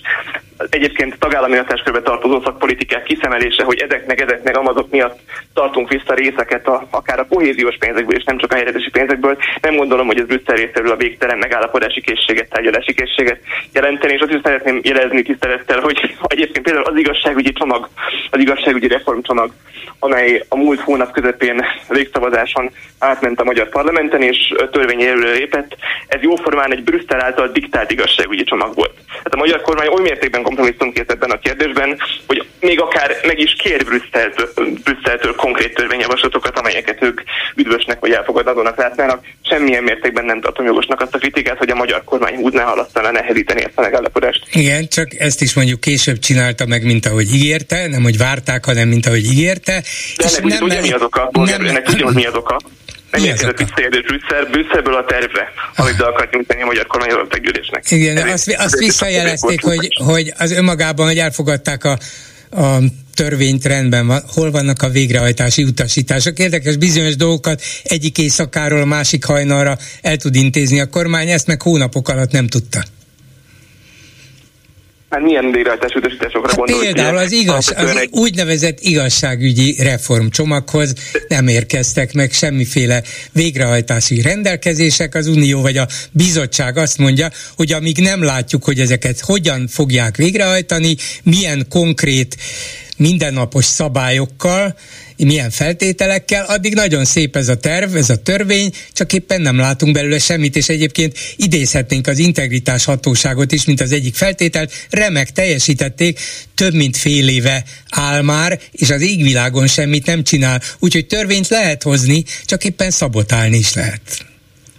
egyébként tagállami hatáskörbe tartozó szakpolitikák kiszemelése, hogy ezeknek, ezeknek amazok miatt tartunk vissza részeket a, akár a kohéziós pénzekből, és nem csak a helyretési pénzekből. Nem gondolom, hogy ez Brüsszel részéről a végtelen megállapodási készséget, tárgyalási készséget jelenteni, és azt is szeretném jelezni tisztelettel, hogy egyébként például az igazságügyi csomag, az igazságügyi reformcsomag, amely a múlt hónap közepén végszavazáson átment a magyar parlamenten, és törvény lépett, ez jóformán egy Brüsszel által diktált igazságügyi csomag volt. Hát a magyar kormány oly mértékben kompromisszumkész ebben a kérdésben, hogy még akár meg is kér Brüsszeltől, Brüsszeltől konkrét törvényjavaslatokat, amelyeket ők üdvösnek vagy elfogadhatónak látnának. Semmilyen mértékben nem tartom jogosnak azt a kritikát, hogy a magyar kormány húzná, halasztana, nehezíteni ezt a megállapodást.
Igen, csak ezt is mondjuk később csinálta meg, mint ahogy ígérte, nem hogy várták, hanem mint ahogy ígérte.
De ennek és nem, mi az oka? Nem, ennek mi az oka? Nem érkezett vissza érdős Brüsszel, Brüsszelből a tervre, amit be akart nyújtani a magyar kormány gyűlésnek.
Igen, de azt, azt visszajelezték, hogy, hogy az önmagában, hogy elfogadták a, a törvényt rendben van, hol vannak a végrehajtási utasítások. Érdekes bizonyos dolgokat egyik éjszakáról a másik hajnalra el tud intézni a kormány, ezt meg hónapok alatt nem tudta.
Hát milyen végrehajtás utasításokra
hát
gondolok?
Például az, igaz, az úgynevezett igazságügyi reformcsomaghoz nem érkeztek meg semmiféle végrehajtási rendelkezések. Az Unió vagy a bizottság azt mondja, hogy amíg nem látjuk, hogy ezeket hogyan fogják végrehajtani, milyen konkrét mindennapos szabályokkal, milyen feltételekkel, addig nagyon szép ez a terv, ez a törvény, csak éppen nem látunk belőle semmit, és egyébként idézhetnénk az integritás hatóságot is, mint az egyik feltételt, remek teljesítették, több mint fél éve áll már, és az égvilágon semmit nem csinál, úgyhogy törvényt lehet hozni, csak éppen szabotálni is lehet.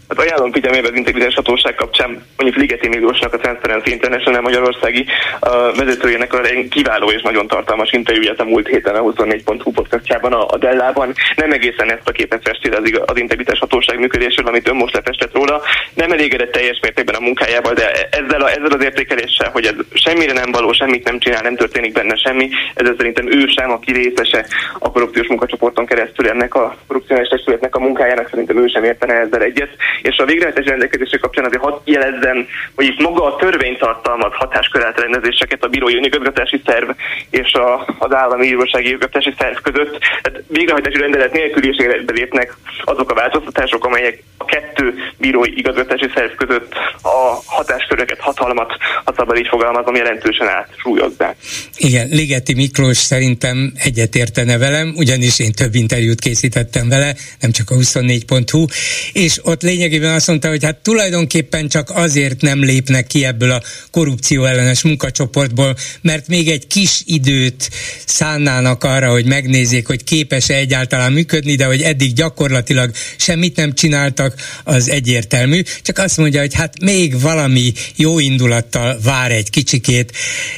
Hát ajánlom figyelmébe az integritás hatóság kapcsán, mondjuk Ligeti Miklósnak a Transparency International Magyarországi uh, vezetőjének a kiváló és nagyon tartalmas interjúját a múlt héten a 24.hu podcastjában a, a Dellában. Nem egészen ezt a képet festi az, az integritás hatóság működésről, amit ön most lefestett róla. Nem elégedett teljes mértékben a munkájával, de ezzel, a, ezzel az értékeléssel, hogy ez semmire nem való, semmit nem csinál, nem történik benne semmi, ez szerintem ő sem, aki részese a korrupciós munkacsoporton keresztül ennek a korrupciós testületnek a munkájának, szerintem ő sem értene ezzel egyet és a végrehajtási rendelkezések kapcsán azért hadd jelezzem, hogy itt maga a törvény tartalmaz hatáskör átrendezéseket a bírói önigazgatási szerv és a, az állami bírósági igazgatási szerv között. Tehát végrehajtási rendelet nélkül is lépnek azok a változtatások, amelyek a kettő bírói igazgatási szerv között a hatásköröket, hatalmat, ha szabad így fogalmazom, jelentősen átsúlyozzák.
Igen, Ligeti Miklós szerintem egyetértene velem, ugyanis én több interjút készítettem vele, nem csak a 24.hu, és ott lényeg lényegében azt mondta, hogy hát tulajdonképpen csak azért nem lépnek ki ebből a korrupció ellenes munkacsoportból, mert még egy kis időt szánnának arra, hogy megnézzék, hogy képes-e egyáltalán működni, de hogy eddig gyakorlatilag semmit nem csináltak, az egyértelmű. Csak azt mondja, hogy hát még valami jó indulattal vár egy kicsikét,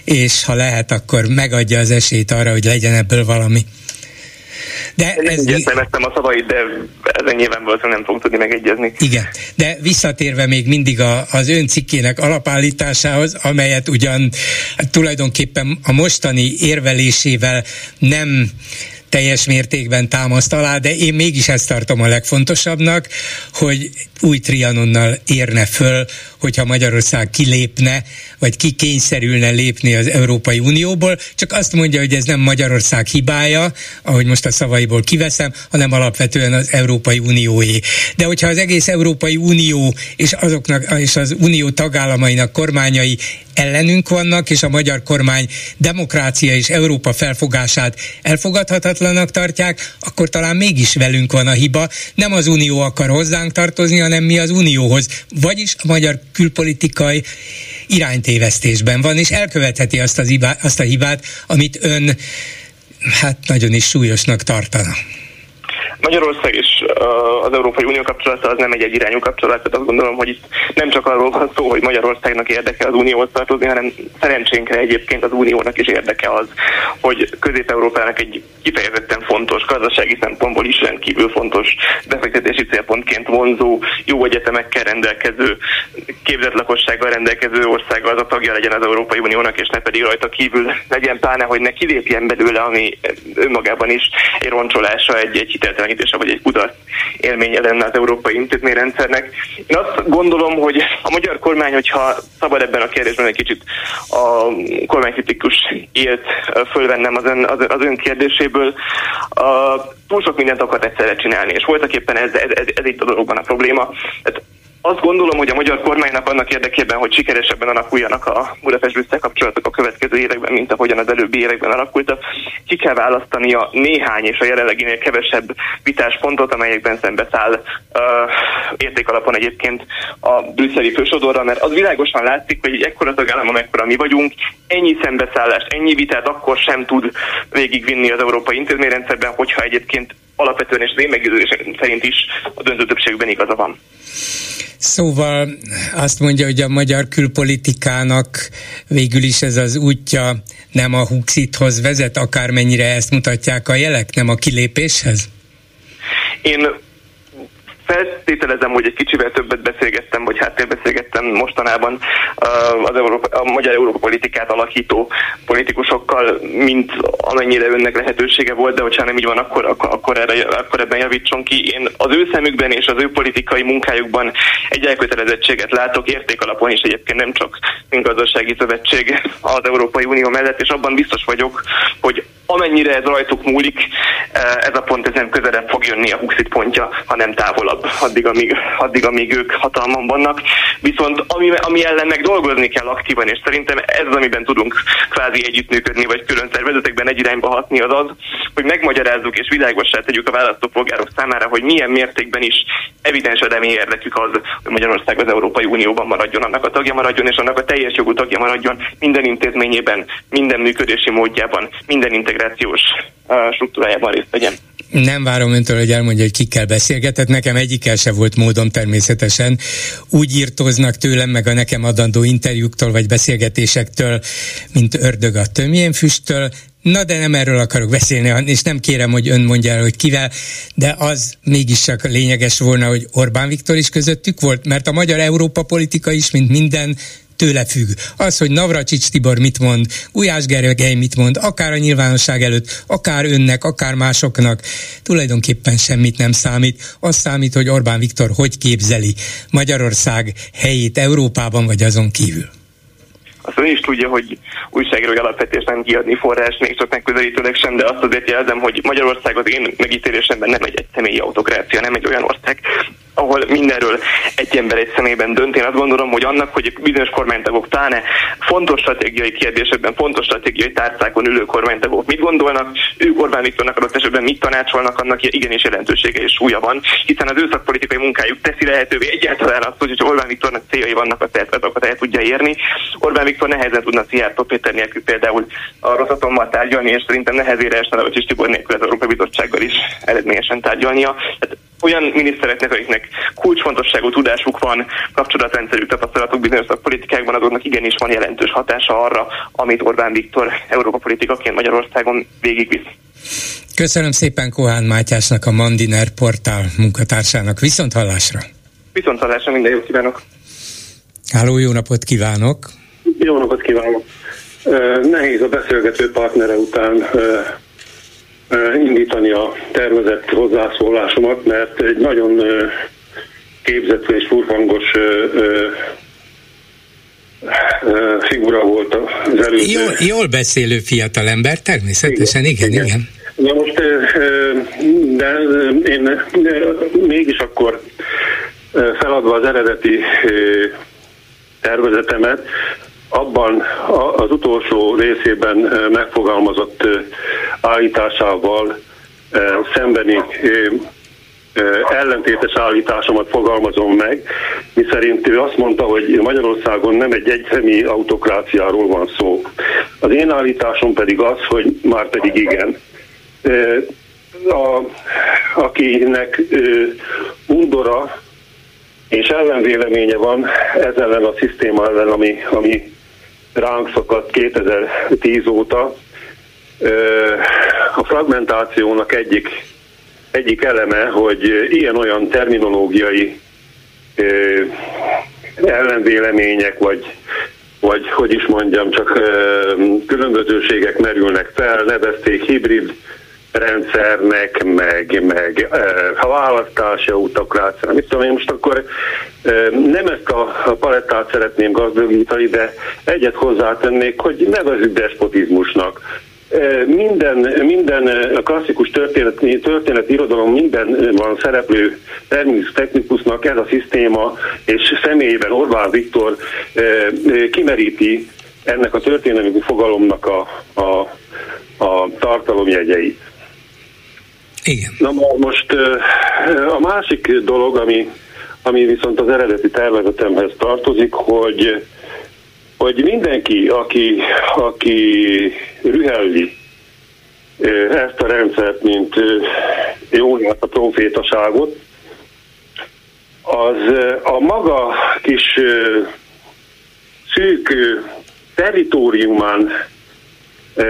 és ha lehet, akkor megadja az esélyt arra, hogy legyen ebből valami.
De Én ez... értelmeztem a szavait, de ezen nyilván valószínűleg nem fog tudni megegyezni.
Igen, de visszatérve még mindig a, az ön cikkének alapállításához, amelyet ugyan tulajdonképpen a mostani érvelésével nem teljes mértékben támaszt alá, de én mégis ezt tartom a legfontosabbnak, hogy új Trianonnal érne föl, hogyha Magyarország kilépne, vagy ki kényszerülne lépni az Európai Unióból, csak azt mondja, hogy ez nem Magyarország hibája, ahogy most a szavaiból kiveszem, hanem alapvetően az Európai Unióé. De hogyha az egész Európai Unió és azoknak és az Unió tagállamainak kormányai ellenünk vannak, és a magyar kormány demokrácia és Európa felfogását elfogadhatatlanak tartják, akkor talán mégis velünk van a hiba. Nem az Unió akar hozzánk tartozni, hanem mi az Unióhoz. Vagyis a magyar külpolitikai iránytévesztésben van, és elkövetheti azt, az ibá, azt a hibát, amit ön hát nagyon is súlyosnak tartana.
Magyarország és az Európai Unió kapcsolata az nem egy egyirányú kapcsolat, tehát azt gondolom, hogy itt nem csak arról van szó, hogy Magyarországnak érdeke az Unióhoz tartozni, hanem szerencsénkre egyébként az Uniónak is érdeke az, hogy Közép-Európának egy kifejezetten fontos, gazdasági szempontból is rendkívül fontos befektetési célpontként vonzó, jó egyetemekkel rendelkező, képzett lakossággal rendelkező ország az a tagja legyen az Európai Uniónak, és ne pedig rajta kívül legyen pláne, hogy ne kilépjen belőle, ami önmagában is egy roncsolása, egy, egy hiteltelen megközelítése vagy egy kudarc élménye lenne az európai intézményrendszernek. Én azt gondolom, hogy a magyar kormány, hogyha szabad ebben a kérdésben egy kicsit a kormánykritikus élt fölvennem az ön, az, az ön kérdéséből, a, túl sok mindent akart egyszerre csinálni, és voltak éppen ez, ez, ez, ez itt a dologban a probléma. Tehát azt gondolom, hogy a magyar kormánynak annak érdekében, hogy sikeresebben alakuljanak a budapest brüsszel kapcsolatok a következő években, mint ahogyan az előbbi években alakultak, ki kell választania néhány és a jelenleginél kevesebb vitáspontot, amelyekben szembeszáll uh, értékalapon egyébként a brüsszeli fősodorra, mert az világosan látszik, hogy egy ekkora tagállam, amekkora mi vagyunk, ennyi szembeszállást, ennyi vitát akkor sem tud végigvinni az európai intézményrendszerben, hogyha egyébként alapvetően és az én meggyőződésem szerint is a döntő többségben igaza van.
Szóval azt mondja, hogy a magyar külpolitikának végül is ez az útja nem a Huxithoz vezet, akármennyire ezt mutatják a jelek, nem a kilépéshez?
Én feltételezem, hogy egy kicsivel többet beszélgettem, vagy háttérbeszélgettem mostanában az Európa, a magyar Európa politikát alakító politikusokkal, mint amennyire önnek lehetősége volt, de hogyha nem így van, akkor, akkor, erre, akkor ebben javítson ki. Én az ő szemükben és az ő politikai munkájukban egy elkötelezettséget látok, értékalapon is egyébként nem csak mint gazdasági szövetség az Európai Unió mellett, és abban biztos vagyok, hogy amennyire ez rajtuk múlik, ez a pont ezen közelebb fog jönni a Huxit pontja, ha nem távolabb, addig, amíg, addig, amíg ők hatalmon vannak. Viszont ami, ami ellen meg dolgozni kell aktívan, és szerintem ez az, amiben tudunk kvázi együttműködni, vagy külön szervezetekben egy irányba hatni, az az, hogy megmagyarázzuk és világosá tegyük a választópolgárok számára, hogy milyen mértékben is evidens eredmény érdekük az, hogy Magyarország az Európai Unióban maradjon, annak a tagja maradjon, és annak a teljes jogú tagja maradjon minden intézményében, minden működési módjában, minden integrációs struktúrájában részt vegyen.
Nem várom öntől, hogy elmondja, hogy kikkel beszélgetett. Nekem egyikkel se volt módom természetesen. Úgy írtóznak tőlem, meg a nekem adandó interjúktól vagy beszélgetésektől, mint ördög a tömjén füsttől. Na de nem erről akarok beszélni, és nem kérem, hogy ön mondja el, hogy kivel, de az mégis csak lényeges volna, hogy Orbán Viktor is közöttük volt, mert a magyar Európa politika is, mint minden, tőle függ. Az, hogy Navracsics Tibor mit mond, Gulyás Gergely mit mond, akár a nyilvánosság előtt, akár önnek, akár másoknak, tulajdonképpen semmit nem számít. Az számít, hogy Orbán Viktor hogy képzeli Magyarország helyét Európában vagy azon kívül.
Azt ön is tudja, hogy újságírói alapvetés nem kiadni forrás, még csak megközelítőleg sem, de azt azért jelzem, hogy Magyarország az én megítélésemben nem egy egyszemélyi autokrácia, nem egy olyan ország, ahol mindenről egy ember egy személyben dönt. Én azt gondolom, hogy annak, hogy bizonyos kormánytagok pláne fontos stratégiai kérdésekben, fontos stratégiai tárcákon ülő kormánytagok mit gondolnak, ők Orbán Viktornak adott esetben mit tanácsolnak, annak igenis jelentősége és súlya van, hiszen az ő szakpolitikai munkájuk teszi lehetővé egyáltalán azt, hogy Orbán Viktornak céljai vannak, azt azokat el tudja érni. Orbán Viktor nehezen tudna Szijjártó Péter nélkül például a Rosatommal tárgyalni, és szerintem nehezére esne a Tibor nélkül az Európai Bizottsággal is eredményesen tárgyalnia. Tehát olyan minisztereknek, akiknek kulcsfontosságú tudásuk van, kapcsolatrendszerük, tapasztalatuk bizonyos szakpolitikákban, azoknak igenis van jelentős hatása arra, amit Orbán Viktor Európa politikaként Magyarországon végigvisz.
Köszönöm szépen Kohán Mátyásnak, a Mandiner portál munkatársának. Viszont hallásra!
Viszont hallásra, minden jót kívánok!
Háló, jó napot kívánok!
Jó napot kívánok! Nehéz a beszélgető partnere után indítani a tervezett hozzászólásomat, mert egy nagyon képzett és furfangos figura volt az előző.
Jól, jól beszélő fiatalember, természetesen, igen, igen. igen.
Na most, de én mégis akkor feladva az eredeti tervezetemet, abban az utolsó részében megfogalmazott állításával szembeni ellentétes állításomat fogalmazom meg, miszerint ő azt mondta, hogy Magyarországon nem egy egyszemélyi autokráciáról van szó. Az én állításom pedig az, hogy már pedig igen. A, akinek undora és ellenvéleménye van ez ellen a szisztéma ellen, ami, ami ránk szakadt 2010 óta. A fragmentációnak egyik, egyik eleme, hogy ilyen-olyan terminológiai ellenvélemények, vagy, vagy hogy is mondjam, csak különbözőségek merülnek fel, nevezték hibrid rendszernek, meg, meg a választási autokrácia. Mit tudom én most akkor nem ezt a palettát szeretném gazdagítani, de egyet hozzátennék, hogy nevezzük despotizmusnak. Minden, minden klasszikus történeti, történeti irodalom minden van szereplő terminus technikusnak ez a szisztéma, és személyében Orbán Viktor kimeríti ennek a történelmi fogalomnak a, a, a tartalomjegyeit.
Igen.
Na most a másik dolog, ami, ami viszont az eredeti tervezetemhez tartozik, hogy, hogy mindenki, aki, aki rühelli ezt a rendszert, mint jó a profétaságot, az a maga kis szűk teritoriumán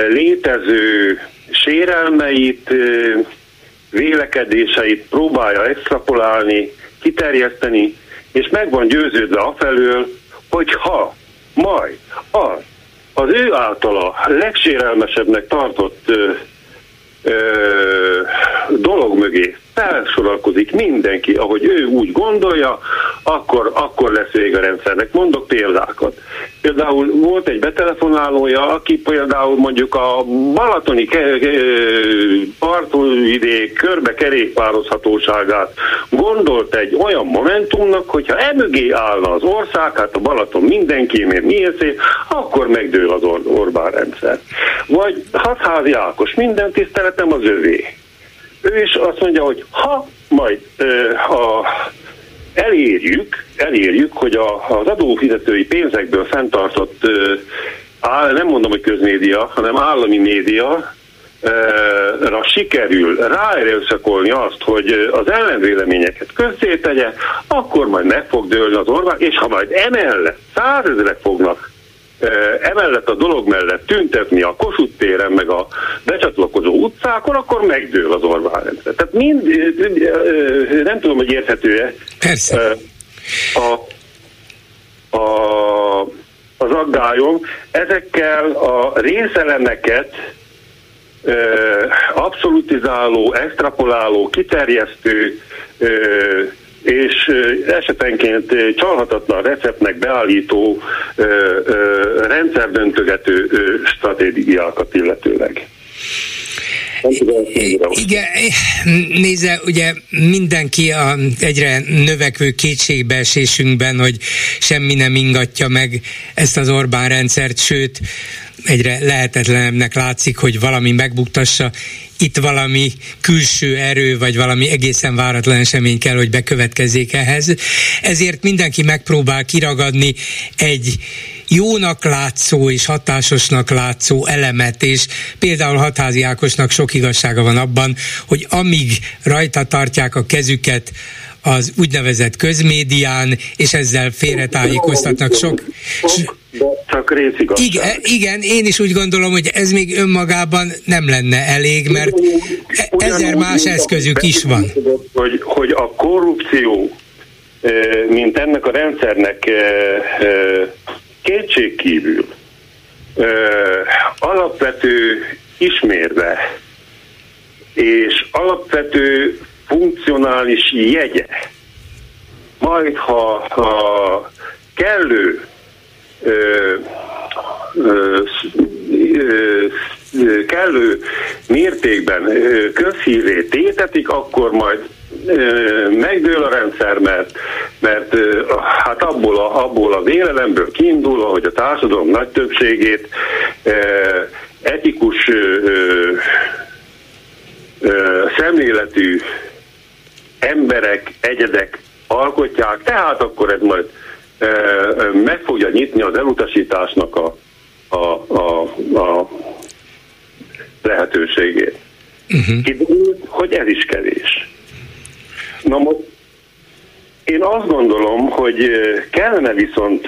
létező sérelmeit, vélekedéseit próbálja extrapolálni kiterjeszteni, és meg van győződve afelől, hogy ha majd az, az ő általa legsérelmesebbnek tartott ö, ö, dolog mögé felsorakozik mindenki, ahogy ő úgy gondolja, akkor, akkor lesz vége a rendszernek. Mondok példákat. Például volt egy betelefonálója, aki például mondjuk a balatoni partvidék körbe kerékpározhatóságát gondolt egy olyan momentumnak, hogyha emögé állna az ország, hát a Balaton mindenki, mert miért szép, akkor megdől az Or- Orbán rendszer. Vagy Hatházi Ákos, minden tiszteletem az övé ő is azt mondja, hogy ha majd a elérjük, elérjük, hogy a, az adófizetői pénzekből fenntartott, nem mondom, hogy közmédia, hanem állami média, ra sikerül ráerőszakolni azt, hogy az ellenvéleményeket közzétegye, akkor majd meg fog dőlni az Orbán, és ha majd emellett százezrek fognak emellett a dolog mellett tüntetni a Kossuth téren, meg a becsatlakozó utcákon, akkor megdől az Orbán rendszer. Tehát mind, nem tudom, hogy érthető-e.
Persze.
A, a, az aggályom, ezekkel a részelemeket abszolutizáló, extrapoláló, kiterjesztő és esetenként csalhatatlan receptnek beállító rendszerdöntögető stratégiákat illetőleg.
Igen, nézze, ugye mindenki a egyre növekvő kétségbeesésünkben, hogy semmi nem ingatja meg ezt az Orbán rendszert, sőt, egyre lehetetlenebbnek látszik, hogy valami megbuktassa, itt valami külső erő, vagy valami egészen váratlan esemény kell, hogy bekövetkezzék ehhez. Ezért mindenki megpróbál kiragadni egy jónak látszó és hatásosnak látszó elemet, és például Hatházi Ákosnak sok igazsága van abban, hogy amíg rajta tartják a kezüket az úgynevezett közmédián, és ezzel félretájékoztatnak sok...
Csak részigazság.
Igen, igen, én is úgy gondolom, hogy ez még önmagában nem lenne elég, mert ezer más eszközük is van.
Hogy, hogy a korrupció, eh, mint ennek a rendszernek eh, eh, kétségkívül alapvető ismérve és alapvető funkcionális jegye, majd ha, ha kellő ö, ö, ö, kellő mértékben közhíré tétetik, akkor majd megdől a rendszer, mert, mert hát abból a, abból a vélelemből kiindul, hogy a társadalom nagy többségét etikus szemléletű emberek, egyedek alkotják, tehát akkor ez majd meg fogja nyitni az elutasításnak a, a, a, a lehetőségét. Uh-huh. Kiderül, hogy ez is kevés. Na most én azt gondolom, hogy kellene viszont,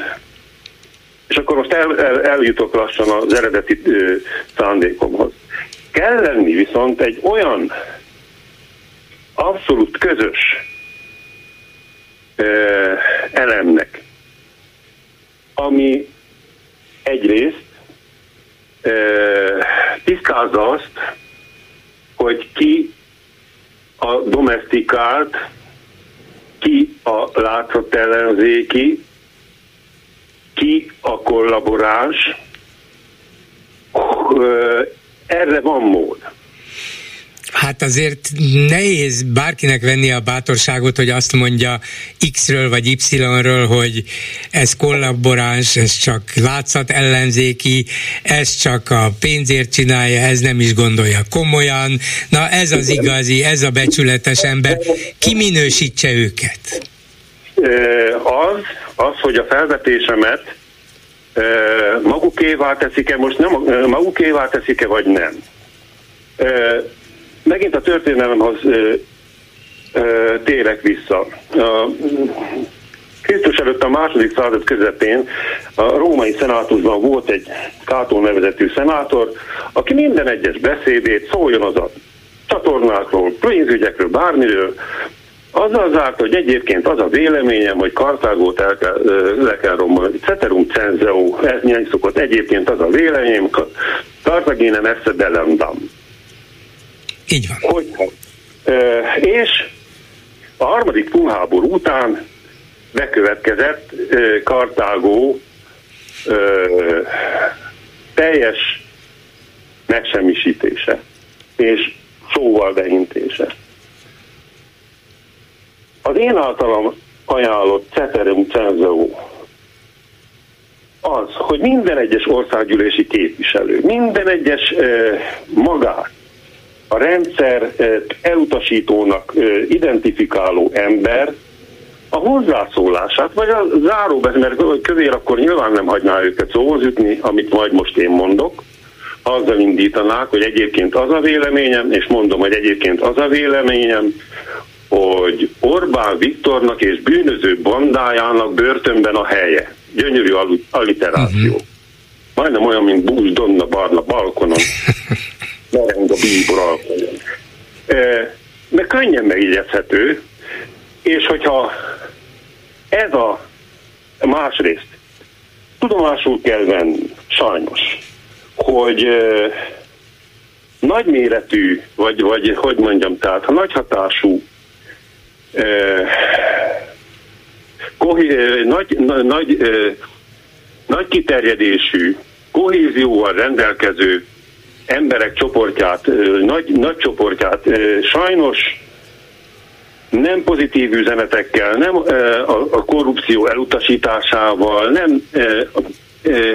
és akkor most el, el, eljutok lassan az eredeti ö, szándékomhoz, kell lenni viszont egy olyan abszolút közös ö, elemnek, ami egyrészt ö, tisztázza azt, hogy ki a domestikált, ki a látszott ellenzéki, ki a kollaboráns, erre van mód.
Hát azért nehéz bárkinek venni a bátorságot, hogy azt mondja X-ről vagy Y-ről, hogy ez kollaboráns, ez csak látszat ellenzéki, ez csak a pénzért csinálja, ez nem is gondolja komolyan. Na ez az igazi, ez a becsületes ember. Ki minősítse őket?
Az, az, hogy a felvetésemet magukévá teszik-e, most nem magukévá teszik-e, vagy nem megint a történelemhoz térek vissza. Krisztus előtt a második század közepén a római szenátusban volt egy Kátó nevezetű szenátor, aki minden egyes beszédét szóljon az a csatornákról, pénzügyekről, bármiről, Azzal zárt, hogy egyébként az a véleményem, hogy Kartágót el kell, le kell rombolni. Ceterum cenzeo, ez nyelj szokott. Egyébként az a véleményem, Kartagénem esse delendam.
Így van.
Hogy, és a harmadik punháború után bekövetkezett Kartágó teljes megsemmisítése és szóval behintése. Az én általam ajánlott Ceterum Cenzeo az, hogy minden egyes országgyűlési képviselő, minden egyes eh, magát, a rendszer elutasítónak identifikáló ember a hozzászólását, vagy a záróbeszéd, mert kövér akkor nyilván nem hagyná őket szóhoz ütni, amit majd most én mondok, azzal indítanák, hogy egyébként az a véleményem, és mondom, hogy egyébként az a véleményem, hogy Orbán Viktornak és bűnöző bandájának börtönben a helye. Gyönyörű alliteráció. Uh-huh. Majdnem olyan, mint Búz Donna Barna balkonon. Mereng a bíbor alkonyon. E, de könnyen megjegyezhető, és hogyha ez a másrészt tudomásul kell venni, sajnos, hogy e, nagyméretű, vagy, vagy hogy mondjam, tehát ha nagy hatású nagy, nagy, nagy kiterjedésű, kohézióval rendelkező emberek csoportját, nagy, nagy csoportját sajnos nem pozitív üzenetekkel, nem a korrupció elutasításával, nem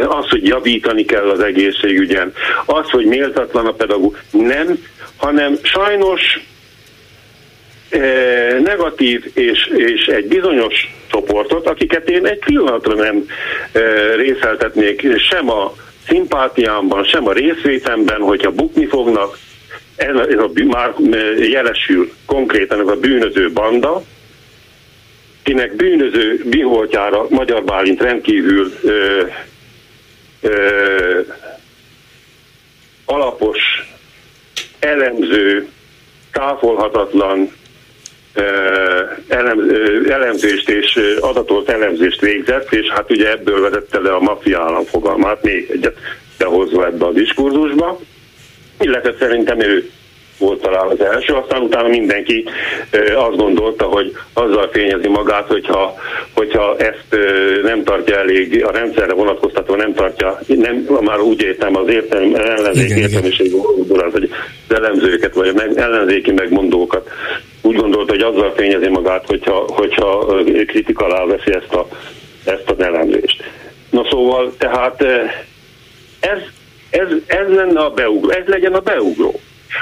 az, hogy javítani kell az egészségügyen, az, hogy méltatlan a pedagógus, nem, hanem sajnos negatív és, és egy bizonyos csoportot, akiket én egy pillanatra nem részeltetnék sem a szimpátiámban, sem a részvétemben, hogyha bukni fognak, ez a, ez a már jelesül konkrétan ez a bűnöző banda, kinek bűnöző biholtjára Magyar Bálint rendkívül ö, ö, alapos, elemző, táfolhatatlan elemzést és adatolt elemzést végzett, és hát ugye ebből vezette le a maffia államfogalmát, még egyet behozva ebbe a diskurzusba, illetve szerintem ő volt talán az első, aztán utána mindenki azt gondolta, hogy azzal fényezi magát, hogyha, hogyha ezt nem tartja elég, a rendszerre vonatkoztatva nem tartja, nem, már úgy értem az értelem, ellenzéki értelmiség hogy az elemzőket, vagy a ellenzéki megmondókat úgy gondolta, hogy azzal fényezi magát, hogyha, hogyha kritika alá veszi ezt, a, ezt az elemzést. Na szóval, tehát ez, ez, ez lenne a beugró, ez legyen a beugró.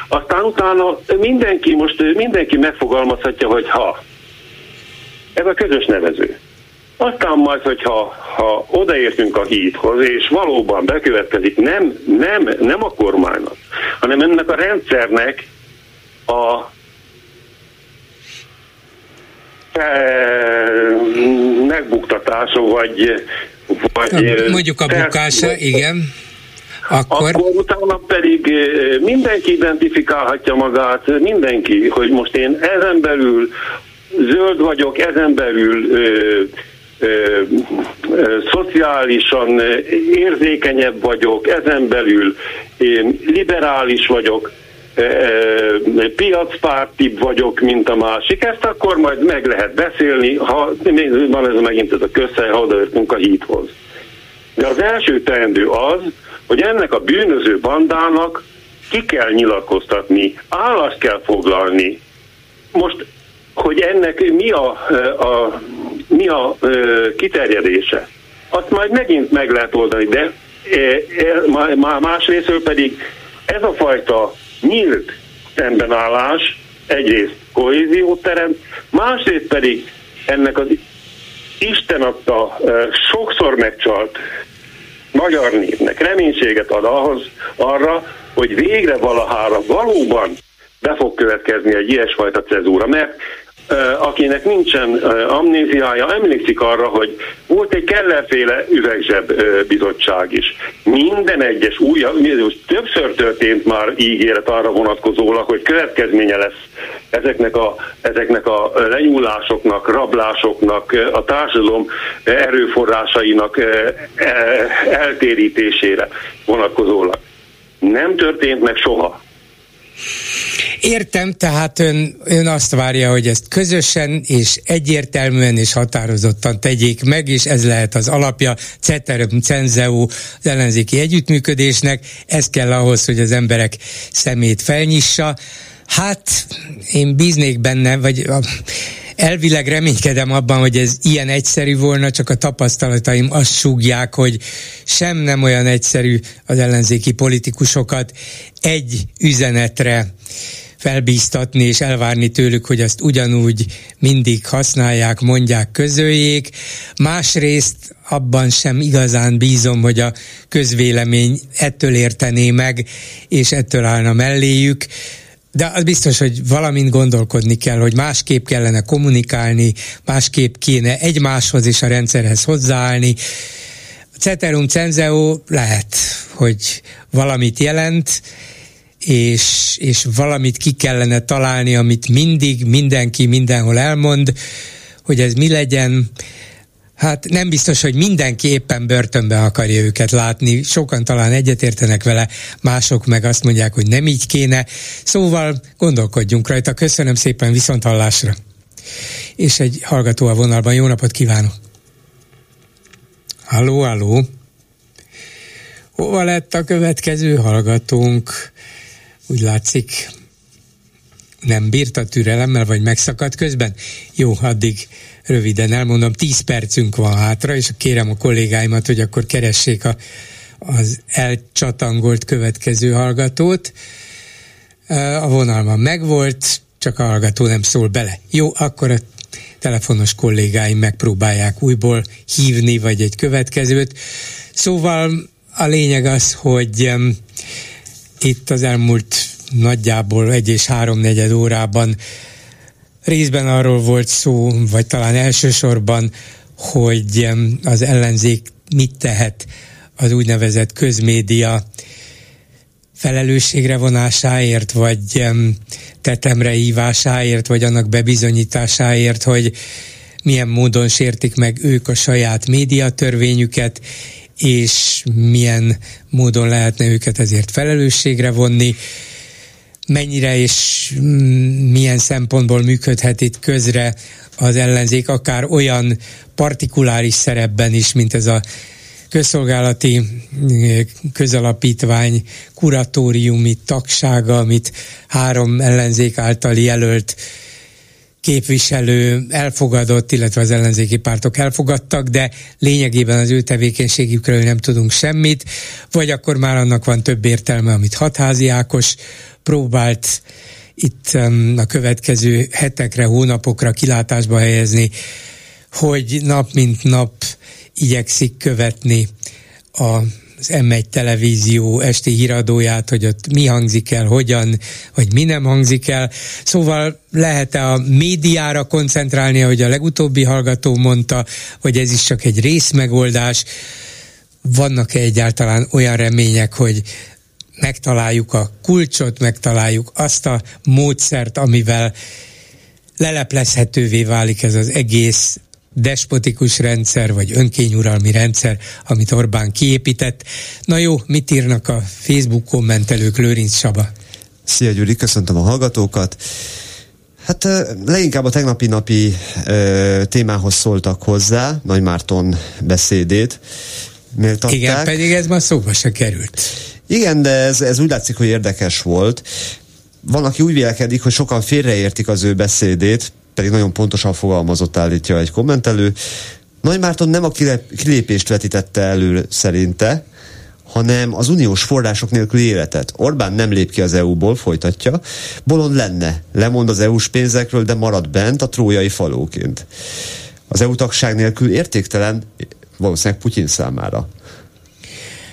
Aztán utána mindenki, most mindenki megfogalmazhatja, hogy ha. Ez a közös nevező. Aztán majd, hogyha ha odaértünk a hídhoz, és valóban bekövetkezik nem, nem, nem a kormánynak, hanem ennek a rendszernek a megbuktatása, vagy, vagy
mondjuk a bukása, igen akkor...
Akkor utána pedig eh, mindenki identifikálhatja magát, mindenki, hogy most én ezen belül zöld vagyok, ezen belül ö, ö, ö, szociálisan érzékenyebb vagyok, ezen belül én liberális vagyok, piacpártibb vagyok, mint a másik, ezt akkor majd meg lehet beszélni, ha van ez megint ez a közhely, ha odaértünk a híthoz. De az első teendő az, hogy ennek a bűnöző bandának ki kell nyilatkoztatni, állást kell foglalni. Most, hogy ennek mi a, a, mi a kiterjedése, azt majd megint meg lehet oldani, de másrésztől pedig ez a fajta nyílt szembenállás egyrészt kohéziót teremt, másrészt pedig ennek az Isten adta, sokszor megcsalt magyar népnek reménységet ad ahhoz, arra, hogy végre valahára valóban be fog következni egy ilyesfajta cezúra, mert akinek nincsen amnéziája, emlékszik arra, hogy volt egy kellerféle üvegzseb bizottság is. Minden egyes új, többször történt már ígéret arra vonatkozólag, hogy következménye lesz ezeknek a, ezeknek a lenyúlásoknak, rablásoknak, a társadalom erőforrásainak eltérítésére vonatkozólag. Nem történt meg soha.
Értem, tehát ön, ön azt várja, hogy ezt közösen és egyértelműen és határozottan tegyék meg, és ez lehet az alapja, ceterum cenzeu az ellenzéki együttműködésnek, ez kell ahhoz, hogy az emberek szemét felnyissa. Hát én bíznék benne, vagy elvileg reménykedem abban, hogy ez ilyen egyszerű volna, csak a tapasztalataim azt súgják, hogy sem nem olyan egyszerű az ellenzéki politikusokat egy üzenetre felbíztatni és elvárni tőlük, hogy azt ugyanúgy mindig használják, mondják, közöljék. Másrészt abban sem igazán bízom, hogy a közvélemény ettől értené meg, és ettől állna melléjük. De az biztos, hogy valamint gondolkodni kell, hogy másképp kellene kommunikálni, másképp kéne egymáshoz és a rendszerhez hozzáállni. A Ceterum Cenzeo lehet, hogy valamit jelent, és, és valamit ki kellene találni, amit mindig mindenki mindenhol elmond, hogy ez mi legyen. Hát nem biztos, hogy mindenki éppen börtönbe akarja őket látni. Sokan talán egyetértenek vele, mások meg azt mondják, hogy nem így kéne. Szóval gondolkodjunk rajta. Köszönöm szépen, viszont hallásra. És egy hallgató a vonalban. Jó napot kívánok! Halló, halló! Hova lett a következő hallgatónk? úgy látszik nem bírt a türelemmel, vagy megszakadt közben? Jó, addig röviden elmondom, 10 percünk van hátra, és kérem a kollégáimat, hogy akkor keressék a, az elcsatangolt következő hallgatót. A vonalban megvolt, csak a hallgató nem szól bele. Jó, akkor a telefonos kollégáim megpróbálják újból hívni, vagy egy következőt. Szóval a lényeg az, hogy itt az elmúlt nagyjából egy és háromnegyed órában. Részben arról volt szó, vagy talán elsősorban, hogy az ellenzék mit tehet az úgynevezett közmédia felelősségre vonásáért, vagy tetemre hívásáért, vagy annak bebizonyításáért, hogy milyen módon sértik meg ők a saját médiatörvényüket, és milyen módon lehetne őket ezért felelősségre vonni, mennyire és milyen szempontból működhet itt közre az ellenzék, akár olyan partikuláris szerepben is, mint ez a közszolgálati közalapítvány kuratóriumi tagsága, amit három ellenzék által jelölt képviselő elfogadott, illetve az ellenzéki pártok elfogadtak, de lényegében az ő tevékenységükről nem tudunk semmit, vagy akkor már annak van több értelme, amit Hatházi Ákos próbált itt a következő hetekre, hónapokra kilátásba helyezni, hogy nap mint nap igyekszik követni a az M1 televízió esti híradóját, hogy ott mi hangzik el, hogyan, vagy mi nem hangzik el. Szóval lehet-e a médiára koncentrálni, ahogy a legutóbbi hallgató mondta, hogy ez is csak egy részmegoldás. Vannak-e egyáltalán olyan remények, hogy megtaláljuk a kulcsot, megtaláljuk azt a módszert, amivel leleplezhetővé válik ez az egész despotikus rendszer, vagy önkényuralmi rendszer, amit Orbán kiépített. Na jó, mit írnak a Facebook kommentelők, Lőrinc Saba?
Szia Gyuri, köszöntöm a hallgatókat. Hát leginkább a tegnapi napi ö, témához szóltak hozzá, Nagy Márton beszédét méltatták.
Igen, pedig ez már szóba se került.
Igen, de ez, ez úgy látszik, hogy érdekes volt. Van, aki úgy vélekedik, hogy sokan félreértik az ő beszédét, pedig nagyon pontosan fogalmazott állítja egy kommentelő. Nagy Márton nem a kilépést vetítette elő szerinte, hanem az uniós források nélküli életet. Orbán nem lép ki az EU-ból, folytatja. Bolond lenne, lemond az EU-s pénzekről, de marad bent a trójai falóként. Az EU tagság nélkül értéktelen valószínűleg Putyin számára.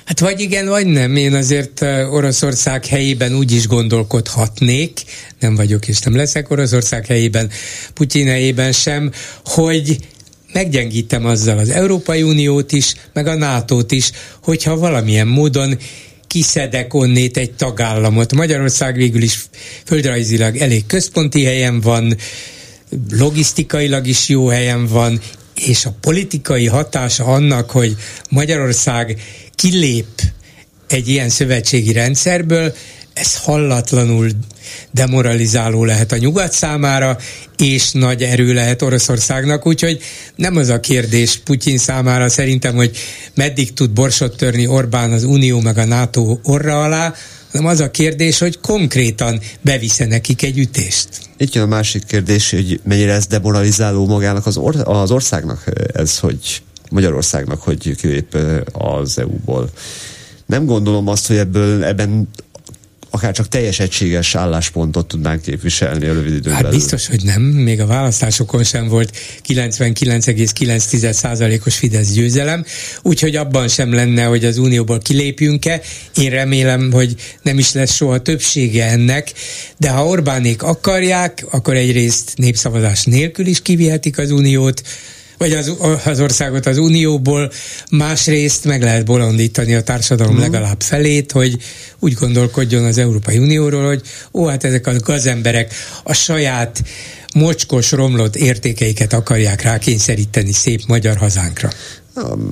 Hát vagy igen, vagy nem. Én azért Oroszország helyében úgy is gondolkodhatnék, nem vagyok és nem leszek Oroszország helyében, Putyin helyében sem, hogy meggyengítem azzal az Európai Uniót is, meg a NATO-t is, hogyha valamilyen módon kiszedek onnét egy tagállamot. Magyarország végül is földrajzilag elég központi helyen van, logisztikailag is jó helyen van, és a politikai hatása annak, hogy Magyarország kilép egy ilyen szövetségi rendszerből, ez hallatlanul demoralizáló lehet a nyugat számára, és nagy erő lehet Oroszországnak, úgyhogy nem az a kérdés Putyin számára szerintem, hogy meddig tud borsot törni Orbán az Unió meg a NATO orra alá, hanem az a kérdés, hogy konkrétan bevisze nekik egy ütést.
Itt jön a másik kérdés, hogy mennyire ez demoralizáló magának az, or- az országnak, ez, hogy Magyarországnak, hogy kilép az EU-ból. Nem gondolom azt, hogy ebből ebben akár csak teljes egységes álláspontot tudnánk képviselni a rövid időn
Hát belül. biztos, hogy nem. Még a választásokon sem volt 99,9%-os Fidesz győzelem, úgyhogy abban sem lenne, hogy az Unióból kilépjünk-e. Én remélem, hogy nem is lesz soha többsége ennek, de ha Orbánék akarják, akkor egyrészt népszavazás nélkül is kivihetik az Uniót, vagy az, az országot az Unióból, másrészt meg lehet bolondítani a társadalom mm. legalább felét, hogy úgy gondolkodjon az Európai Unióról, hogy ó, hát ezek a gazemberek a saját mocskos, romlott értékeiket akarják rákényszeríteni szép magyar hazánkra.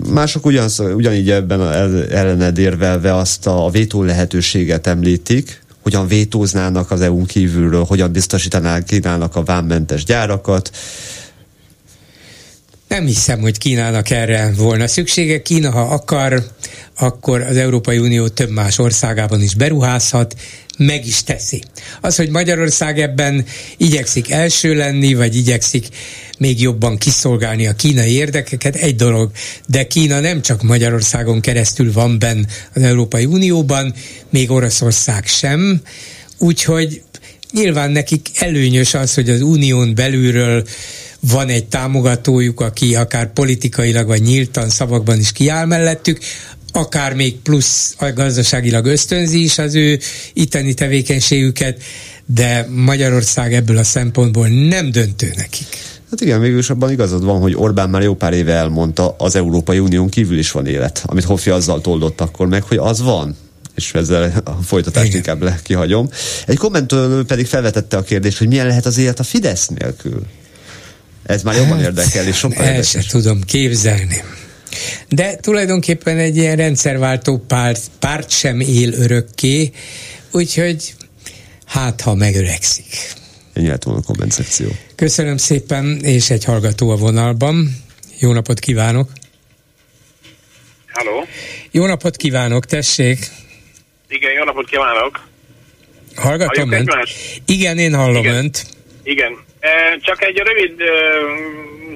Mások ugyanaz, ugyanígy ebben ellened érvelve azt a vétó lehetőséget említik, hogyan vétóznának az EU-n kívülről, hogyan biztosítanák Kínának a vámmentes gyárakat,
nem hiszem, hogy Kínának erre volna szüksége. Kína, ha akar, akkor az Európai Unió több más országában is beruházhat, meg is teszi. Az, hogy Magyarország ebben igyekszik első lenni, vagy igyekszik még jobban kiszolgálni a kínai érdekeket, egy dolog, de Kína nem csak Magyarországon keresztül van benn az Európai Unióban, még Oroszország sem, úgyhogy nyilván nekik előnyös az, hogy az unión belülről van egy támogatójuk, aki akár politikailag vagy nyíltan szavakban is kiáll mellettük, akár még plusz gazdaságilag ösztönzi is az ő itteni tevékenységüket, de Magyarország ebből a szempontból nem döntő nekik.
Hát igen, végül is abban igazad van, hogy Orbán már jó pár éve elmondta, az Európai Unión kívül is van élet, amit Hoffi azzal toldott akkor meg, hogy az van és ezzel a folytatást Igen. inkább le kihagyom. Egy kommentőr pedig felvetette a kérdést, hogy milyen lehet az élet a Fidesz nélkül. Ez már jobban hát, érdekel, és sokkal
El sem tudom képzelni. De tulajdonképpen egy ilyen rendszerváltó párt, párt sem él örökké, úgyhogy hát, ha megöregszik.
Ennyi lett volna a komment szekció.
Köszönöm szépen, és egy hallgató a vonalban. Jó napot kívánok!
Halló!
Jó napot kívánok, tessék!
Igen, jó napot kívánok!
Hallgatom önt? Igen, én hallom Igen. önt.
Igen, csak egy rövid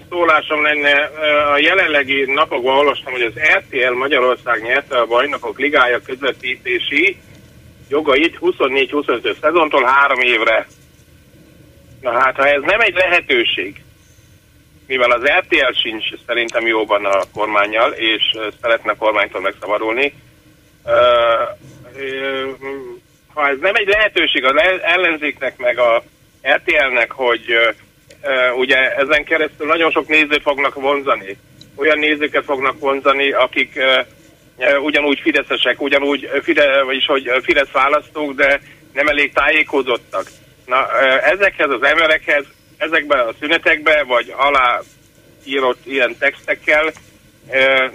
szólásom lenne. A jelenlegi napokban olvastam, hogy az RTL Magyarország nyerte a bajnokok ligája közvetítési jogait 24-25 szezontól három évre. Na hát, ha ez nem egy lehetőség, mivel az RTL sincs szerintem jóban a kormányjal, és szeretne a kormánytól megszabadulni, ha ez nem egy lehetőség az ellenzéknek meg a RTL-nek, hogy uh, ugye ezen keresztül nagyon sok nézőt fognak vonzani. Olyan nézőket fognak vonzani, akik uh, ugyanúgy fideszesek, ugyanúgy Fide, vagyis hogy Fidesz választók, de nem elég tájékozottak. Na, uh, ezekhez az emberekhez, ezekben a szünetekben, vagy alá írott ilyen textekkel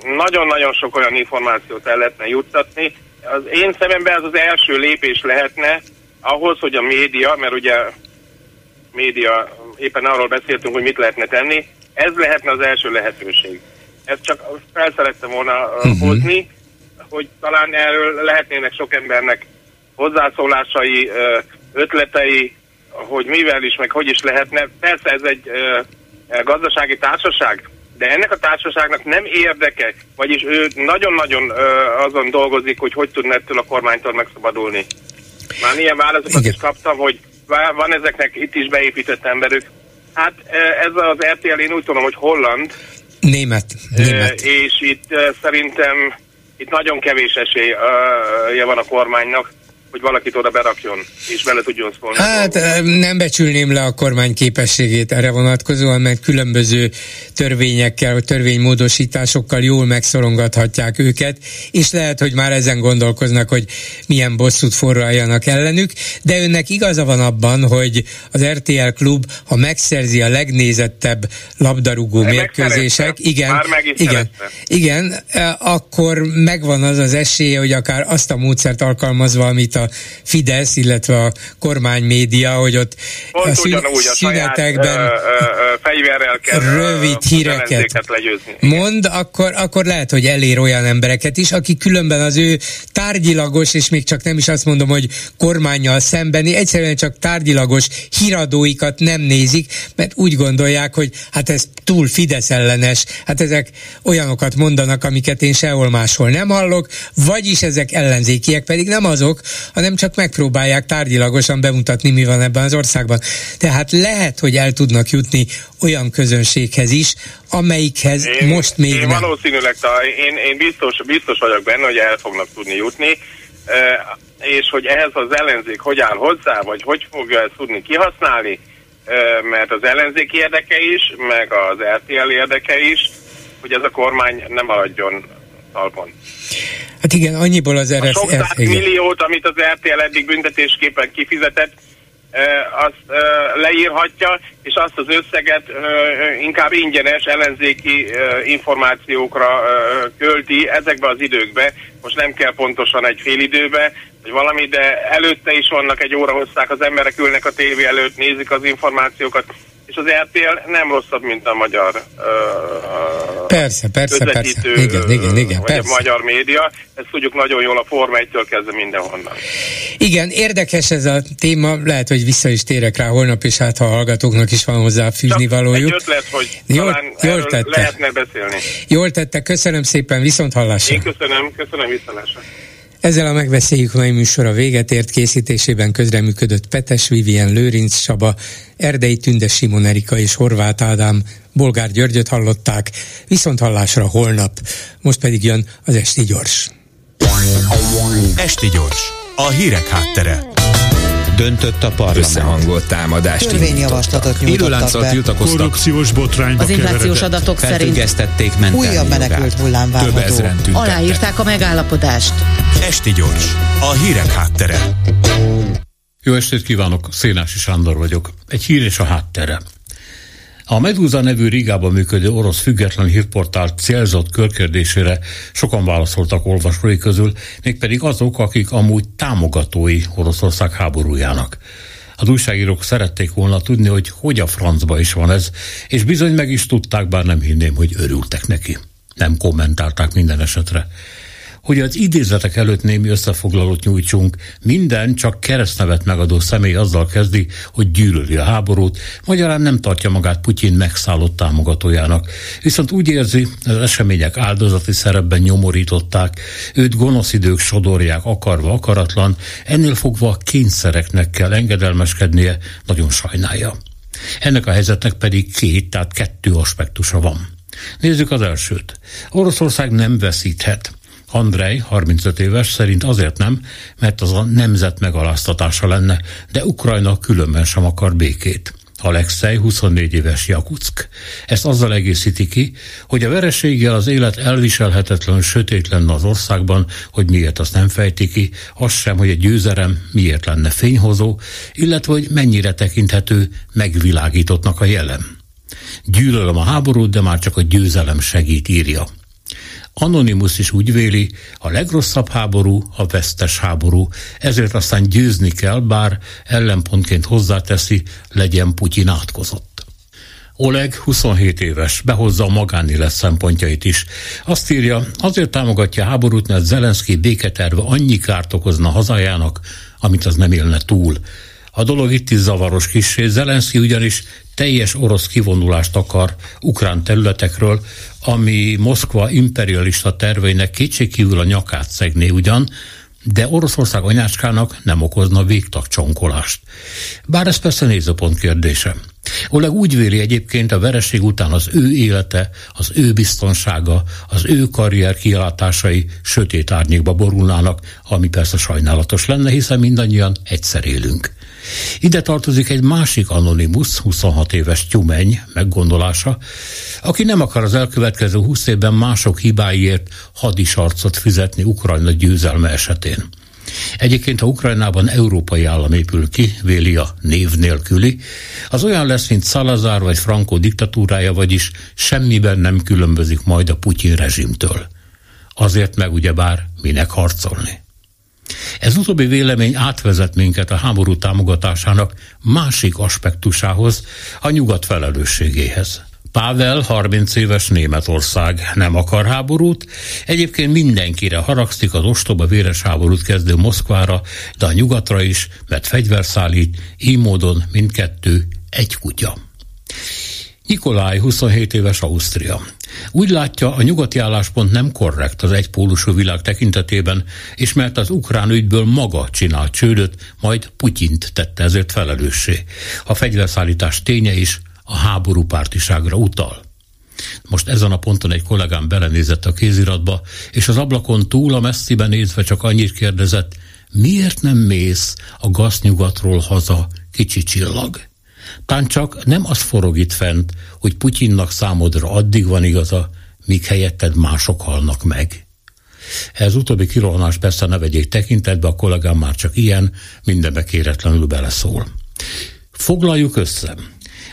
nagyon-nagyon sok olyan információt el lehetne juttatni. Az én szememben ez az első lépés lehetne ahhoz, hogy a média, mert ugye média, éppen arról beszéltünk, hogy mit lehetne tenni. Ez lehetne az első lehetőség. Ezt csak fel szerettem volna uh-huh. hozni, hogy talán erről lehetnének sok embernek hozzászólásai, ötletei, hogy mivel is, meg hogy is lehetne. Persze ez egy gazdasági társaság, de ennek a társaságnak nem érdeke, vagyis ő nagyon-nagyon azon dolgozik, hogy hogy tudna ettől a kormánytól megszabadulni. Már ilyen válaszokat is kaptam, hogy van ezeknek itt is beépített emberük. Hát e, ez az RTL, én úgy tudom, hogy holland.
Német. Német.
És itt e, szerintem itt nagyon kevés esélye van a kormánynak, hogy valakit oda berakjon, és bele tudjon szólni.
Hát nem becsülném le a kormány képességét erre vonatkozóan, mert különböző törvényekkel, vagy törvénymódosításokkal jól megszorongathatják őket, és lehet, hogy már ezen gondolkoznak, hogy milyen bosszút forraljanak ellenük, de önnek igaza van abban, hogy az RTL klub, ha megszerzi a legnézettebb labdarúgó de mérkőzések, igen, igen, igen, akkor megvan az az esélye, hogy akár azt a módszert alkalmazva, amit a a Fidesz, illetve a kormánymédia, hogy ott
Pont a szünetekben saját, ö, ö, fegyverrel kell
rövid híreket. mond, akkor, akkor lehet, hogy elér olyan embereket is, akik különben az ő tárgyilagos, és még csak nem is azt mondom, hogy kormányjal szembeni, egyszerűen csak tárgyilagos híradóikat nem nézik, mert úgy gondolják, hogy hát ez túl Fidesz ellenes, hát ezek olyanokat mondanak, amiket én sehol máshol nem hallok, vagyis ezek ellenzékiek pedig nem azok, hanem csak megpróbálják tárgyilagosan bemutatni, mi van ebben az országban. Tehát lehet, hogy el tudnak jutni olyan közönséghez is, amelyikhez én, most még
én
nem.
Valószínűleg, én, én biztos, biztos vagyok benne, hogy el fognak tudni jutni, és hogy ehhez az ellenzék hogy áll hozzá, vagy hogy fogja ezt tudni kihasználni, mert az ellenzék érdeke is, meg az RTL érdeke is, hogy ez a kormány nem maradjon talpon.
Hát igen, annyiból az RSZ...
A sok milliót, amit az RTL eddig büntetésképpen kifizetett, azt leírhatja, és azt az összeget inkább ingyenes ellenzéki információkra költi ezekbe az időkbe. Most nem kell pontosan egy fél időbe, vagy valami, de előtte is vannak egy óra hosszák, az emberek ülnek a tévé előtt, nézik az információkat, és az RTL nem rosszabb, mint a magyar uh,
persze, persze, persze. Igen, igen, igen,
vagy
persze.
a magyar média. Ezt tudjuk nagyon jól a Forma 1-től kezdve mindenhonnan.
Igen, érdekes ez a téma, lehet, hogy vissza is térek rá holnap, és hát ha a hallgatóknak is van hozzá fűzni valójuk.
egy ötlet, hogy jól, jól tette. lehetne beszélni.
Jól tette, köszönöm szépen, viszont hallásra.
Én köszönöm, köszönöm viszontlásra.
Ezzel a megbeszéljük mai műsor a véget ért készítésében közreműködött Petes Vivien Lőrinc Saba, Erdei Tünde Simon Erika és Horváth Ádám, Bolgár Györgyöt hallották, viszont hallásra holnap. Most pedig jön az Esti Gyors.
Esti Gyors, a hírek háttere
döntött a parlament.
Összehangolt támadást
Törvényjavaslatot nyújtottak be.
tiltakoztak. Korrupciós botrányba
Az inflációs adatok szerint
menteni
újabb menekült hullám
Több ezeren tüntettek.
Aláírták a megállapodást.
Esti gyors, a hírek háttere.
Jó estét kívánok, Szénási Sándor vagyok. Egy hír és a háttere. A Medusa nevű Rigában működő orosz független hírportál célzott körkérdésére sokan válaszoltak olvasói közül, mégpedig azok, akik amúgy támogatói Oroszország háborújának. Az újságírók szerették volna tudni, hogy hogy a francba is van ez, és bizony meg is tudták, bár nem hinném, hogy örültek neki. Nem kommentálták minden esetre hogy az idézetek előtt némi összefoglalót nyújtsunk, minden csak keresztnevet megadó személy azzal kezdi, hogy gyűlöli a háborút, magyarán nem tartja magát Putyin megszállott támogatójának. Viszont úgy érzi, az események áldozati szerepben nyomorították, őt gonosz idők sodorják akarva akaratlan, ennél fogva kényszereknek kell engedelmeskednie, nagyon sajnálja. Ennek a helyzetnek pedig két, tehát kettő aspektusa van. Nézzük az elsőt. Oroszország nem veszíthet. Andrei, 35 éves, szerint azért nem, mert az a nemzet megaláztatása lenne, de Ukrajna különben sem akar békét. Alexei 24 éves Jakuck. Ezt azzal egészíti ki, hogy a vereséggel az élet elviselhetetlen sötét lenne az országban, hogy miért azt nem fejti ki, az sem, hogy a győzelem miért lenne fényhozó, illetve hogy mennyire tekinthető megvilágítottnak a jelen. Gyűlölöm a háborút, de már csak a győzelem segít, írja. Anonymous is úgy véli, a legrosszabb háború a vesztes háború, ezért aztán győzni kell, bár ellenpontként hozzáteszi, legyen Putyin átkozott. Oleg 27 éves, behozza a magánélet szempontjait is. Azt írja, azért támogatja háborút, mert Zelenszky béketerve annyi kárt okozna hazájának, amit az nem élne túl. A dolog itt is zavaros kissé, Zelenszky ugyanis teljes orosz kivonulást akar ukrán területekről, ami Moszkva imperialista terveinek kétségkívül a nyakát szegné ugyan, de Oroszország anyácskának nem okozna végtag csonkolást. Bár ez persze nézőpont kérdése. Oleg úgy véli egyébként a vereség után az ő élete, az ő biztonsága, az ő karrier kilátásai sötét árnyékba borulnának, ami persze sajnálatos lenne, hiszen mindannyian egyszer élünk. Ide tartozik egy másik anonimus, 26 éves tyumeny meggondolása, aki nem akar az elkövetkező 20 évben mások hibáiért hadisarcot fizetni Ukrajna győzelme esetén. Egyébként, ha Ukrajnában európai állam épül ki, véli a név nélküli, az olyan lesz, mint Salazar vagy Franco diktatúrája, vagyis semmiben nem különbözik majd a Putyin rezsimtől. Azért meg ugyebár minek harcolni. Ez utóbbi vélemény átvezet minket a háború támogatásának másik aspektusához, a nyugat felelősségéhez. Pável 30 éves Németország nem akar háborút, egyébként mindenkire haragszik az ostoba véres háborút kezdő Moszkvára, de a nyugatra is, mert fegyver szállít, így módon mindkettő egy kutya. Nikolaj 27 éves Ausztria. Úgy látja, a nyugati álláspont nem korrekt az egypólusú világ tekintetében, és mert az ukrán ügyből maga csinált csődöt, majd Putyint tette ezért felelőssé. A fegyverszállítás ténye is a háború pártiságra utal. Most ezen a ponton egy kollégám belenézett a kéziratba, és az ablakon túl a messziben nézve csak annyit kérdezett, miért nem mész a gaznyugatról haza, kicsi csillag? Tán csak nem az forog itt fent, hogy Putyinnak számodra addig van igaza, míg helyetted mások halnak meg. Ez utóbbi kirohanás persze ne vegyék tekintetbe, a kollégám már csak ilyen, mindenbe kéretlenül beleszól. Foglaljuk össze.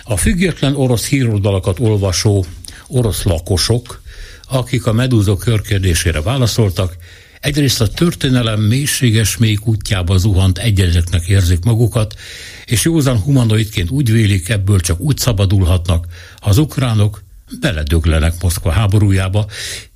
A független orosz híroldalakat olvasó orosz lakosok, akik a medúzó körkérdésére válaszoltak, egyrészt a történelem mélységes mély útjába zuhant egyezeknek érzik magukat, és józan humanoidként úgy vélik, ebből csak úgy szabadulhatnak, ha az ukránok beledöglenek Moszkva háborújába,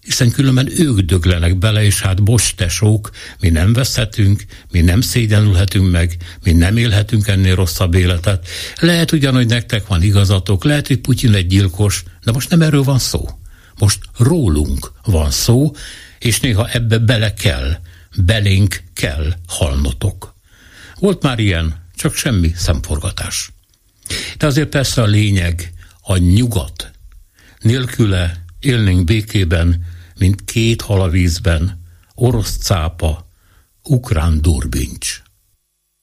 hiszen különben ők döglenek bele, és hát bos tesók, mi nem veszhetünk, mi nem szégyenülhetünk meg, mi nem élhetünk ennél rosszabb életet. Lehet ugyan, hogy nektek van igazatok, lehet, hogy Putyin egy gyilkos, de most nem erről van szó. Most rólunk van szó, és néha ebbe bele kell, belénk kell halnotok. Volt már ilyen, csak semmi szemforgatás. De azért persze a lényeg, a nyugat. Nélküle élnénk békében, mint két hal a vízben, orosz cápa, ukrán durbincs.